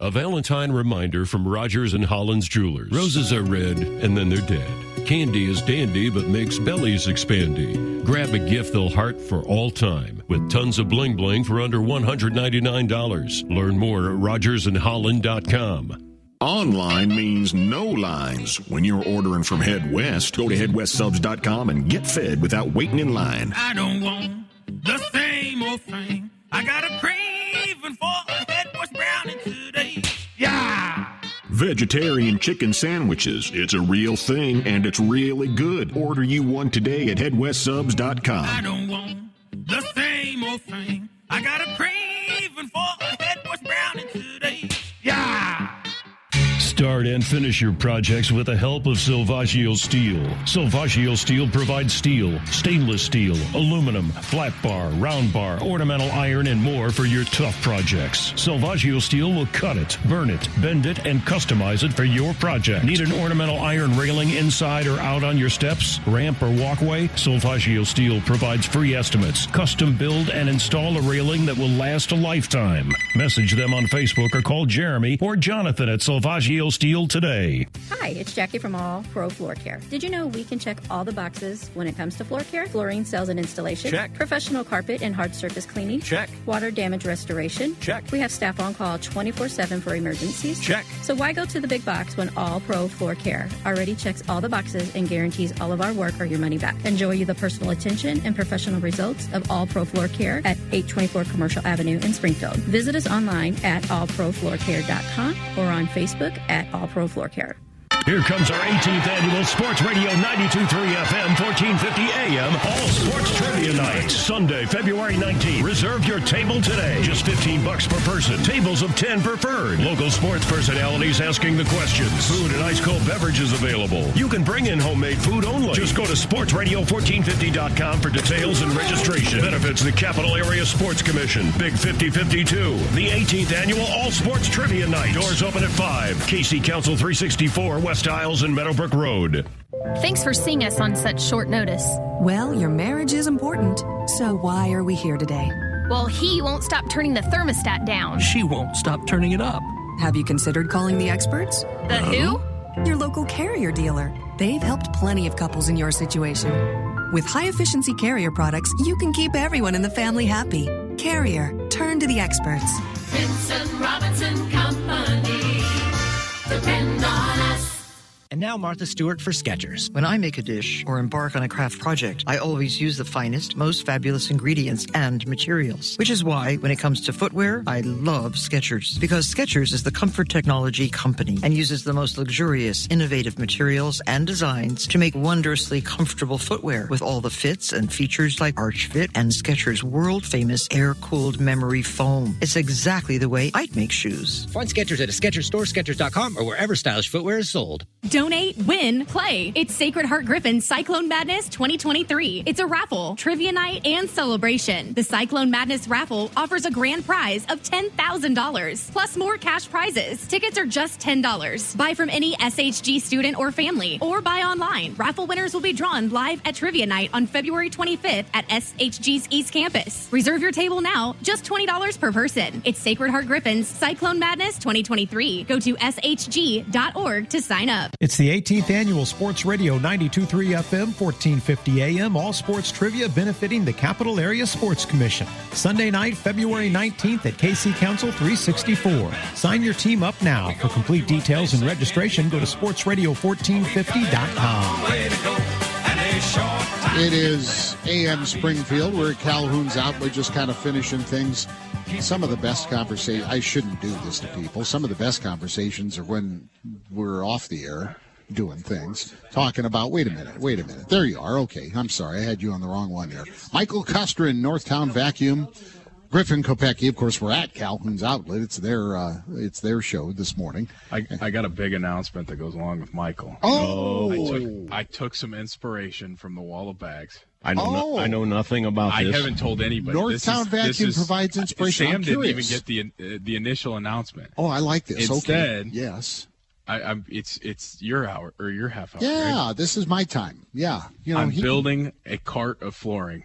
A Valentine reminder from Rogers and Holland Jewelers. Roses are red and then they're dead. Candy is dandy but makes bellies expandy. Grab a gift they'll heart for all time with tons of bling bling for under $199. Learn more at rogersandholland.com. Online means no lines. When you're ordering from Head West, go to headwestsubs.com and get fed without waiting in line. I don't want the same old thing. I got a craving for a Head West brownie today. Yeah! Vegetarian chicken sandwiches. It's a real thing and it's really good. Order you one today at headwestsubs.com. I don't want the same old thing. I got a craving for Start and finish your projects with the help of Silvaggio Steel. Silvaggio Steel provides steel, stainless steel, aluminum, flat bar, round bar, ornamental iron, and more for your tough projects. Silvaggio Steel will cut it, burn it, bend it, and customize it for your project. Need an ornamental iron railing inside or out on your steps, ramp, or walkway? Silvaggio Steel provides free estimates, custom build, and install a railing that will last a lifetime. Message them on Facebook or call Jeremy or Jonathan at Silvaggio Steel today. Hi, it's Jackie from All Pro Floor Care. Did you know we can check all the boxes when it comes to floor care? Flooring sales and installation. Check. Professional carpet and hard surface cleaning. Check. Water damage restoration. Check. We have staff on call 24 7 for emergencies. Check. So why go to the big box when All Pro Floor Care already checks all the boxes and guarantees all of our work or your money back? Enjoy you the personal attention and professional results of All Pro Floor Care at 824 Commercial Avenue in Springfield. Visit us online at allprofloorcare.com or on Facebook at All Pro Floor Care. Here comes our 18th annual Sports Radio 92.3 FM, 1450 AM, All Sports Trivia Night. Sunday, February 19th. Reserve your table today. Just 15 bucks per person. Tables of 10 preferred. Local sports personalities asking the questions. Food and ice cold beverages available. You can bring in homemade food only. Just go to sportsradio1450.com for details and registration. Benefits the Capital Area Sports Commission. Big 5052. The 18th annual All Sports Trivia Night. Doors open at 5. KC Council 364, West Iles and Meadowbrook Road. Thanks for seeing us on such short notice. Well, your marriage is important. So why are we here today? Well, he won't stop turning the thermostat down. She won't stop turning it up. Have you considered calling the experts? The who? Uh-huh. Your local carrier dealer. They've helped plenty of couples in your situation. With high efficiency carrier products, you can keep everyone in the family happy. Carrier, turn to the experts. Vincent Robinson Company. Depend on us. And now Martha Stewart for Skechers. When I make a dish or embark on a craft project, I always use the finest, most fabulous ingredients and materials. Which is why, when it comes to footwear, I love Skechers. Because Skechers is the comfort technology company and uses the most luxurious, innovative materials and designs to make wondrously comfortable footwear with all the fits and features like Arch Fit and Skechers' world famous air cooled memory foam. It's exactly the way I'd make shoes. Find Skechers at a Skechers store, Skechers.com, or wherever stylish footwear is sold. Donate, win, play. It's Sacred Heart Griffin Cyclone Madness 2023. It's a raffle, trivia night, and celebration. The Cyclone Madness raffle offers a grand prize of $10,000 plus more cash prizes. Tickets are just $10. Buy from any SHG student or family or buy online. Raffle winners will be drawn live at trivia night on February 25th at SHG's East Campus. Reserve your table now, just $20 per person. It's Sacred Heart Griffin's Cyclone Madness 2023. Go to shg.org to sign up. It's the 18th annual Sports Radio 92.3 FM, 1450 AM, all sports trivia benefiting the Capital Area Sports Commission. Sunday night, February 19th at KC Council 364. Sign your team up now. For complete details and registration, go to sportsradio1450.com. It is AM Springfield. We're at Calhoun's Outlet, just kind of finishing things. Some of the best conversation. I shouldn't do this to people. Some of the best conversations are when we're off the air doing things, talking about. Wait a minute. Wait a minute. There you are. Okay. I'm sorry. I had you on the wrong one here. Michael Custer in Northtown Vacuum. Griffin Kopecki, of course, we're at Calhoun's Outlet. It's their uh, it's their show this morning. I, I got a big announcement that goes along with Michael. Oh! I took, I took some inspiration from the wall of bags. I know. Oh. No, I know nothing about I this. I haven't told anybody. This Northtown is- this Vacuum is- provides inspiration. Sam I'm didn't even get the uh, the initial announcement. Oh, I like this. Okay. Instead, Yes. I, I'm. It's it's your hour or your half hour. Yeah, right? this is my time. Yeah. You know, I'm he- building a cart of flooring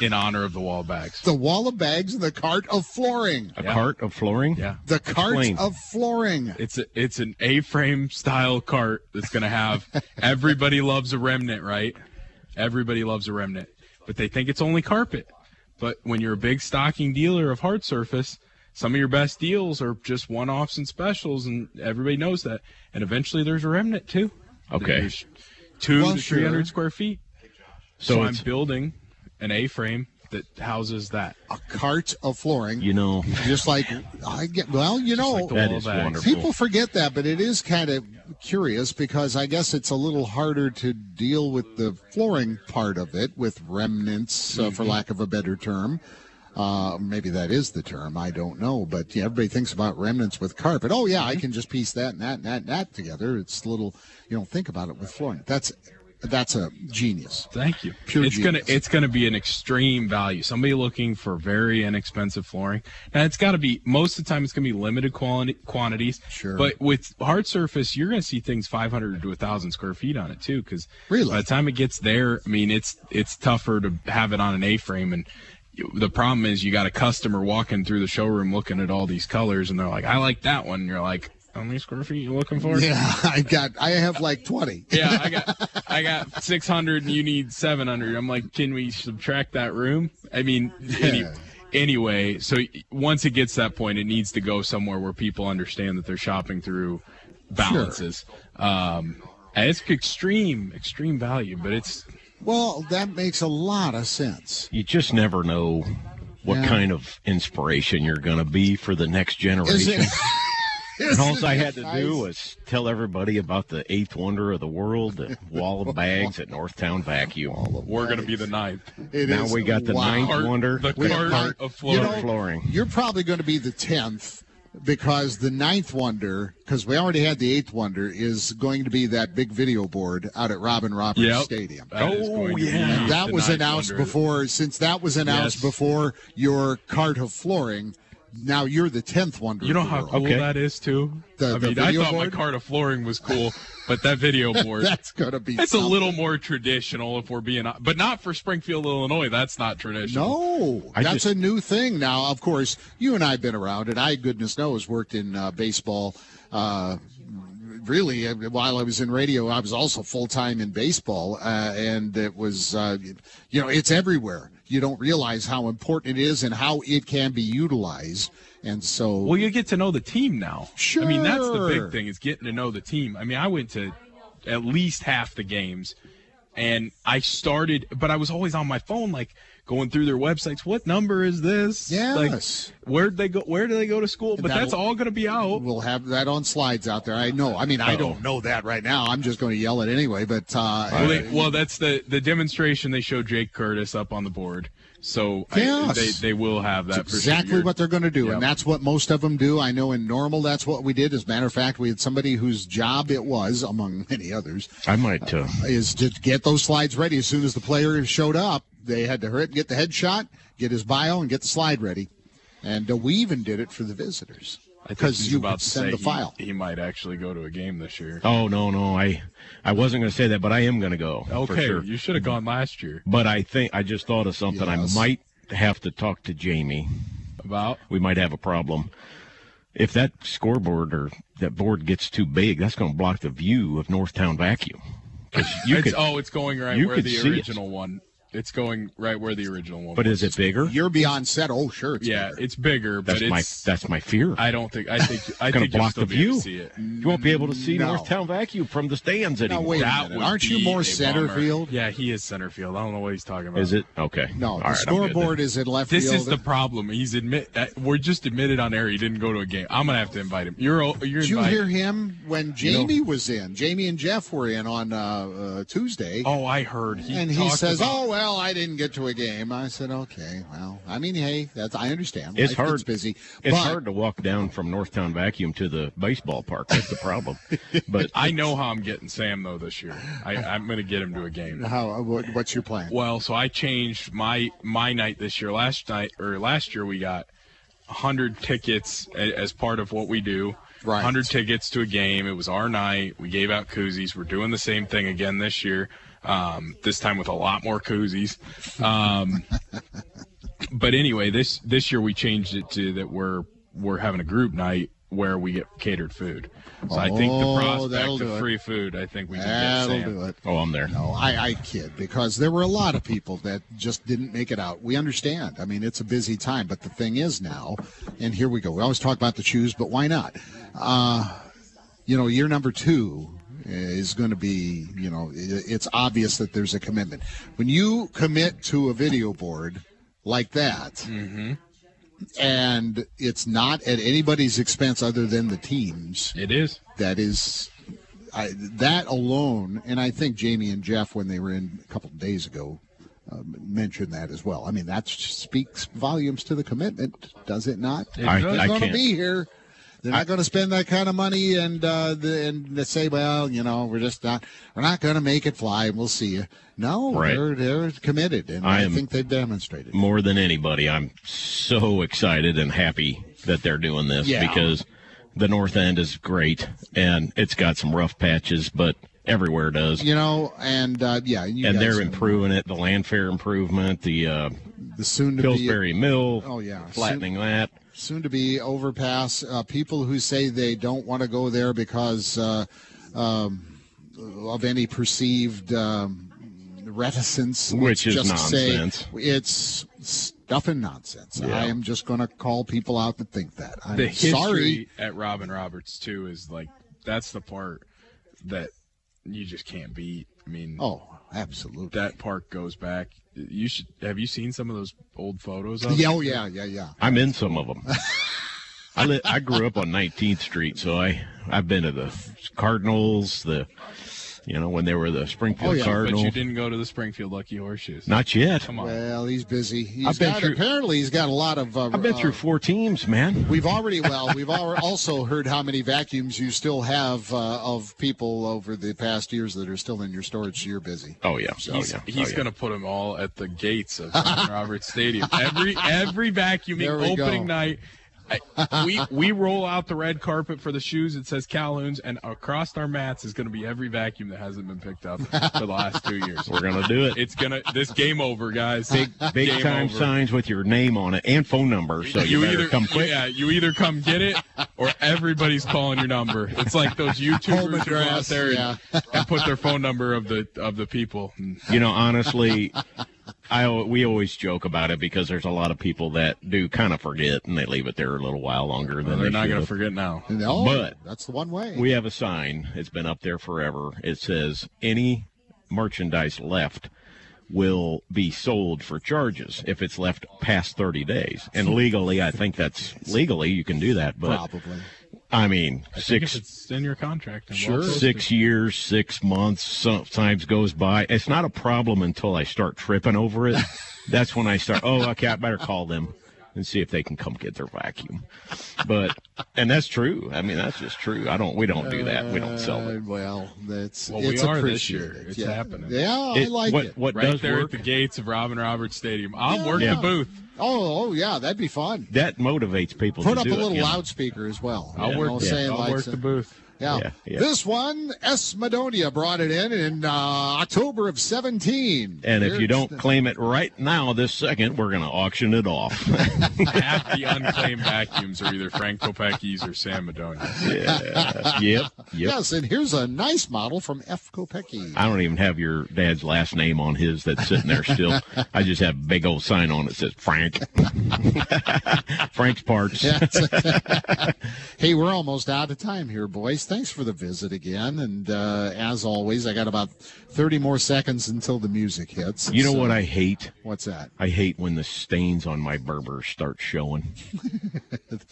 in honor of the wall of bags. the wall of bags and the cart of flooring. A cart of flooring? Yeah. The cart Explain. of flooring. It's a, it's an A-frame style cart that's going to have everybody loves a remnant, right? Everybody loves a remnant, but they think it's only carpet. But when you're a big stocking dealer of hard surface, some of your best deals are just one-offs and specials, and everybody knows that. And eventually, there's a remnant too. Okay. There's two Well, to three hundred sure. square feet. So So, I'm building an A-frame that houses that. A cart of flooring. You know, Just like I get. Well, you know, like the that wall is of bags. wonderful. people forget that, but it is kind of curious because I guess it's a little harder to deal with the flooring part of it with remnants, uh, for lack of a better term. Uh, maybe that is the term. I don't know. But yeah, everybody thinks about remnants with carpet. Oh, yeah, Mm-hmm. I can just piece that and that and that and that together. It's a little, you don't think about it with flooring. That's that's a genius. Thank you. Pure it's genius. gonna it's gonna be an extreme value. Somebody looking for very inexpensive flooring, and it's got to be most of the time it's gonna be limited quality quantities. Sure. But with hard surface, you're gonna see things 500 to 1,000 square feet on it too. Because Really? by the time it gets there, I mean it's it's tougher to have it on an A-frame and. The problem is you got a customer walking through the showroom looking at all these colors and they're like, I like that one. And you're like, how many square feet you looking for? Yeah, I got. I have like twenty. yeah, I got I got 600 and you need 700. I'm like, can we subtract that room? I mean, any, anyway, so once it gets to that point, it needs to go somewhere where people understand that they're shopping through balances. Um, and it's extreme, extreme value, but it's Well, that makes a lot of sense. You just never know what Yeah. kind of inspiration you're going to be for the next generation. And all I had to do was tell everybody about the eighth wonder of the world, the wall of bags at Northtown Vacuum. We're going to be the ninth. It now is- we got the wow. ninth wonder. the cart got of You know, flooring. You're probably going to be the tenth because the ninth wonder, because we already had the eighth wonder, is going to be that big video board out at Robin Roberts Yep. Stadium. That is going oh, to be And that was announced wonder. before. Since that was announced Yes. before your cart of flooring, now you're the tenth wonder. You know how world. cool that is too. The- I the mean, I thought board? my cart of flooring was cool, but that video board That's gonna be. It's a little more traditional if we're being, but not for Springfield, Illinois. That's not traditional. No, I that's just- a new thing now. Of course, you and I have been around, and I, goodness knows, worked in uh, baseball. Uh, really, uh, while I was in radio, I was also full time in baseball, uh, and it was, uh, you know, it's everywhere. You don't realize how important it is and how it can be utilized. And so, Well, you get to know the team now. Sure. I mean, that's the big thing is getting to know the team. I mean, I went to at least half the games, and I started, but I was always on my phone, like going through their websites. What number is this? Yes. Like, where'd they go? Where do they go to school? But that's that'll- all going to be out. We'll have that on slides out there. I know. I mean, I don't know that right now. I'm just going to yell it anyway. But uh, Well, they, well, that's the the demonstration. They showed Jake Curtis up on the board, so I- Yes. they they will have that. That's sure. exactly what they're going to do, Yep. and that's what most of them do. I know in normal, that's what we did. As a matter of fact, we had somebody whose job it was, among many others, I might. Uh, is to get those slides ready as soon as the player showed up. They had to hurry up, get the headshot, get his bio, and get the slide ready. And uh, we even did it for the visitors because you about could to send the he- file. He, might actually go to a game this year. oh no, no, I, I wasn't going to say that, but I am going to go. for Okay, sure. you should have gone last year. But I think I just thought of something. Yes. I might have to talk to Jamie about. We might have a problem. If that scoreboard or that board gets too big, that's going to block the view of Northtown Vacuum. 'Cause you It's- could, oh, it's going right you where could the see it. original one. It's going right where the original one. But was. is it bigger? You're beyond set. Oh, sure. It's yeah, bigger. it's bigger. That's but my it's, that's my fear. I don't think. I think. I It's going think to you'll block still the be able view. to see it. You won't be able to see No. Northtown Vacuum from the stands Now, anymore. wait a minute. Aren't you more a center bummer. field? Yeah, he is center field. I don't know what he's talking about. Is it okay? No, All the right, scoreboard is in left This field. is the problem. He's admit. Uh, we're just admitted on air he didn't go to a game. I'm gonna have to invite him. You're you're Did you hear him when Jamie was in? Jamie and Jeff were in on uh, uh, Tuesday. Oh, I heard. He and he says, "Oh well, I didn't get to a game." I said, "Okay, well, I mean, hey, that's I understand. It's Life hard. busy, It's but hard to walk down from Northtown Vacuum to the baseball park. That's the problem. But I know how I'm getting Sam though this year. I, I'm going to get him to a game. how? Uh, what, what's your plan? Well, so I changed my my night this year. Last night or last year we got 100 tickets as part of what we do. Right. 100 tickets to a game. It was our night. We gave out koozies. We're doing the same thing again this year. Um, this time with a lot more koozies. Um, but anyway, this this year we changed it to that we're we're having a group night where we get catered food. So I think the Oh, prospect that'll of free food, I think we can That'll get do it. oh, I'm there. No, I, I kid because there were a lot of people that just didn't make it out. We understand. I mean, it's a busy time, but the thing is now, and here we go. We always talk about the shoes, but why not? Uh, you know, year number two is going to be, you know, it's obvious that there's a commitment. When you commit to a video board like that, Mm-hmm. and it's not at anybody's expense other than the teams. It is. That is, I, that alone, and I think Jamie and Jeff, when they were in a couple of days ago, uh, mention that as well. I mean, that speaks volumes to the commitment, does it not? I- They're I going to be here. They're not going to spend that kind of money and uh, the, and say, well, you know, we're just not we're not going to make it fly. and We'll see you. No, Right. they're they're committed, and I I, think they've demonstrated. more than anybody, I'm so excited and happy that they're doing this Yeah. because the North End is great and it's got some rough patches, but everywhere does. You know, and uh, yeah, and they're improving it. The landfare improvement, the uh, the soon to be Pillsbury Mill, Oh, yeah. flattening that. Soon to be overpass. Uh, people who say they don't want to go there because uh, um, of any perceived um, reticence, Which is just say nonsense. it's stuff and nonsense. Yeah. I am just going to call people out that think that. I'm the history sorry. at Robin Roberts too is like that's the part that you just can't beat. I mean, oh, absolutely. That park goes back. You should have you seen some of those old photos of? Yeah, it? oh yeah, yeah, yeah. I'm in some of them. I li- I grew up on 19th Street, so I I've been to the Cardinals, the you know when they were the Springfield Oh, yeah, but But you didn't go to the Springfield Lucky Horseshoes. Not yet. Come on. Well, he's busy. He's I've been got, through- apparently he's got a lot of. Uh, I've been through uh, four teams, man. We've already well, we've al- also heard how many vacuums you still have uh, of people over the past years that are still in your storage. So you're busy. Oh yeah, He's, oh, yeah. he's oh, yeah. gonna put them all at the gates of Robin Roberts Stadium. Every every vacuuming opening go. night. I, we we roll out the red carpet for the shoes. It says Calhoun's, and across our mats is going to be every vacuum that hasn't been picked up for the last two years. We're gonna do it. It's gonna this game over, guys. Big big Game time over. signs with your name on it and phone number, so you, better either come quick. Yeah, you either come get it or everybody's calling your number. It's like those YouTubers who go out there and, yeah. and put their phone number of the of the people. You know, honestly, I we always joke about it because there's a lot of people that do kind of forget and they leave it there a little while longer than they're they not going to forget now. No, But- that's the one way. We have a sign. It's been up there forever. It says any merchandise left will be sold for charges if it's left past 30 days. And legally, I think that's legally you can do that, but Probably. I mean, I think if six it's in your contract. and Sure. well posted. six years, six months, sometimes goes by. It's not a problem until I start tripping over it. That's when I start. Oh, okay, I better call them and see if they can come get their vacuum. But and that's true. I mean, that's just true. I don't. We don't do that. We don't sell Uh, it. well, that's Well, we it's are this year. It's yeah. happening. Yeah, I It- like what it. what right does there work? at the gates of Robin Roberts Stadium. I'll work Yeah. the booth. Oh, oh yeah, that'd be fun. that motivates people Put to up do a it, little know? loudspeaker as well. I'll You work. know, yeah, I'll like work some- the booth. Yeah. Yeah, yeah. This one, S. Madonia brought it in in uh, October of 17. And if you don't the- claim it right now, this second, we're going to auction it off. Half the unclaimed vacuums are either Frank Kopecki's or Sam Madonia's. yeah. Yep. Yep. Yes, and here's a nice model from F. Kopecki. I don't even have your dad's last name on his that's sitting there still. I just have a big old sign on it that says Frank. Frank's parts. hey, we're almost out of time here, boys. Thanks for the visit again. And uh, as always, I got about 30 more seconds until the music hits. You know So- what I hate? What's that? I hate when the stains on my Berber start showing.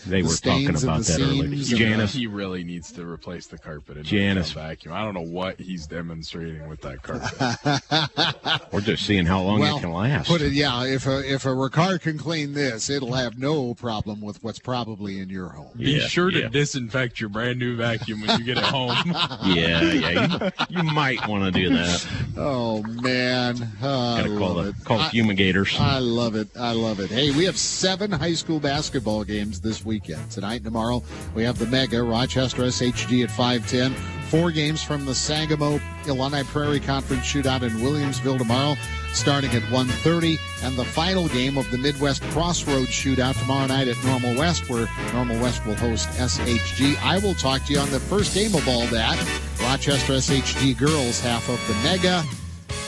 They The were talking about that earlier. seams and Janice, He really needs to replace the carpet in Janice. the vacuum. I don't know what he's demonstrating with that carpet. we're just seeing how long well, it can last. Put it, yeah. If a if a Riccar can clean this, it'll have no problem with what's probably in your home. Be Yeah, sure to yeah. disinfect your brand new vacuum when you get it home. yeah, yeah. You, you might want to do that. Oh man, oh, I Got to call the it. call I- fumigators. I love it. I love it. Hey, we have seven high school basketball games this weekend. Tonight and tomorrow, we have the Mega Rochester SHG at 510. Four games from the Sangamo Illini Prairie Conference shootout in Williamsville tomorrow, starting at 1.30. And the final game of the Midwest Crossroads shootout tomorrow night at Normal West, where Normal West will host SHG. I will talk to you on the first game of all that. Rochester SHG girls, half of the Mega.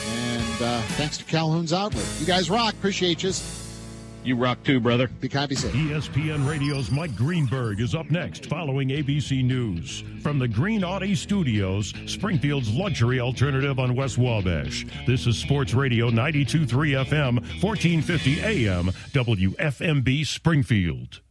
And uh, thanks to Calhoun's Outlet. You guys rock. Appreciate you. You rock too, brother. Be kind, be safe. ESPN Radio's Mike Greenberg is up next following ABC News. From the Green Audi Studios, Springfield's luxury alternative on West Wabash. This is Sports Radio 92.3 FM, 1450 AM, WFMB Springfield.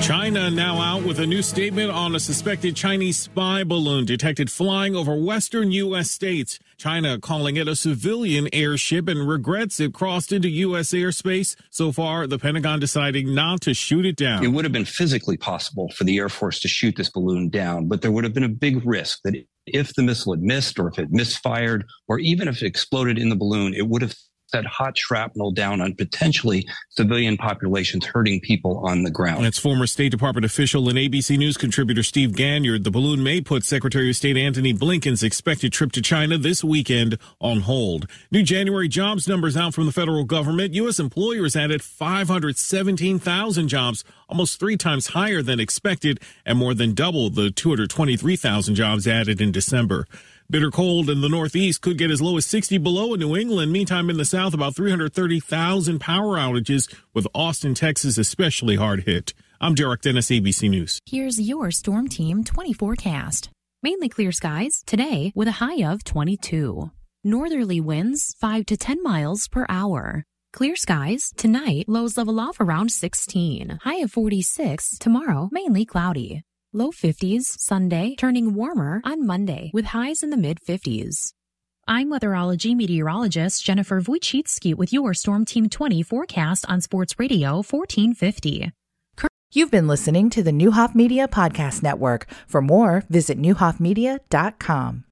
China now out with a new statement on a suspected Chinese spy balloon detected flying over western U.S. states. China calling it a civilian airship and regrets it crossed into U.S. airspace. So far, the Pentagon deciding not to shoot it down. It would have been physically possible for the Air Force to shoot this balloon down, but there would have been a big risk that if the missile had missed or if it misfired or even if it exploded in the balloon, it would have set hot shrapnel down on potentially civilian populations, hurting people on the ground. That's former State Department official and ABC News contributor Steve Ganyard. The balloon may put Secretary of State Antony Blinken's expected trip to China this weekend on hold. New January jobs numbers out from the federal government. U.S. employers added 517,000 jobs, almost three times higher than expected, and more than double the 223,000 jobs added in December. Bitter cold in the Northeast could get as low as 60 below in New England. Meantime, in the South, about 330,000 power outages, with Austin, Texas especially hard hit. I'm Derek Dennis, ABC News. Here's your Storm Team 20 forecast. Mainly clear skies today with a high of 22. Northerly winds 5 to 10 miles per hour. Clear skies tonight, lows level off around 16. High of 46 tomorrow, mainly cloudy. Low 50s Sunday, turning warmer on Monday with highs in the mid 50s. I'm weatherology meteorologist Jennifer Wojcicki with your Storm Team 20 forecast on Sports Radio 1450. You've been listening to the Neuhoff Media Podcast Network. For more, visit neuhoffmedia.com.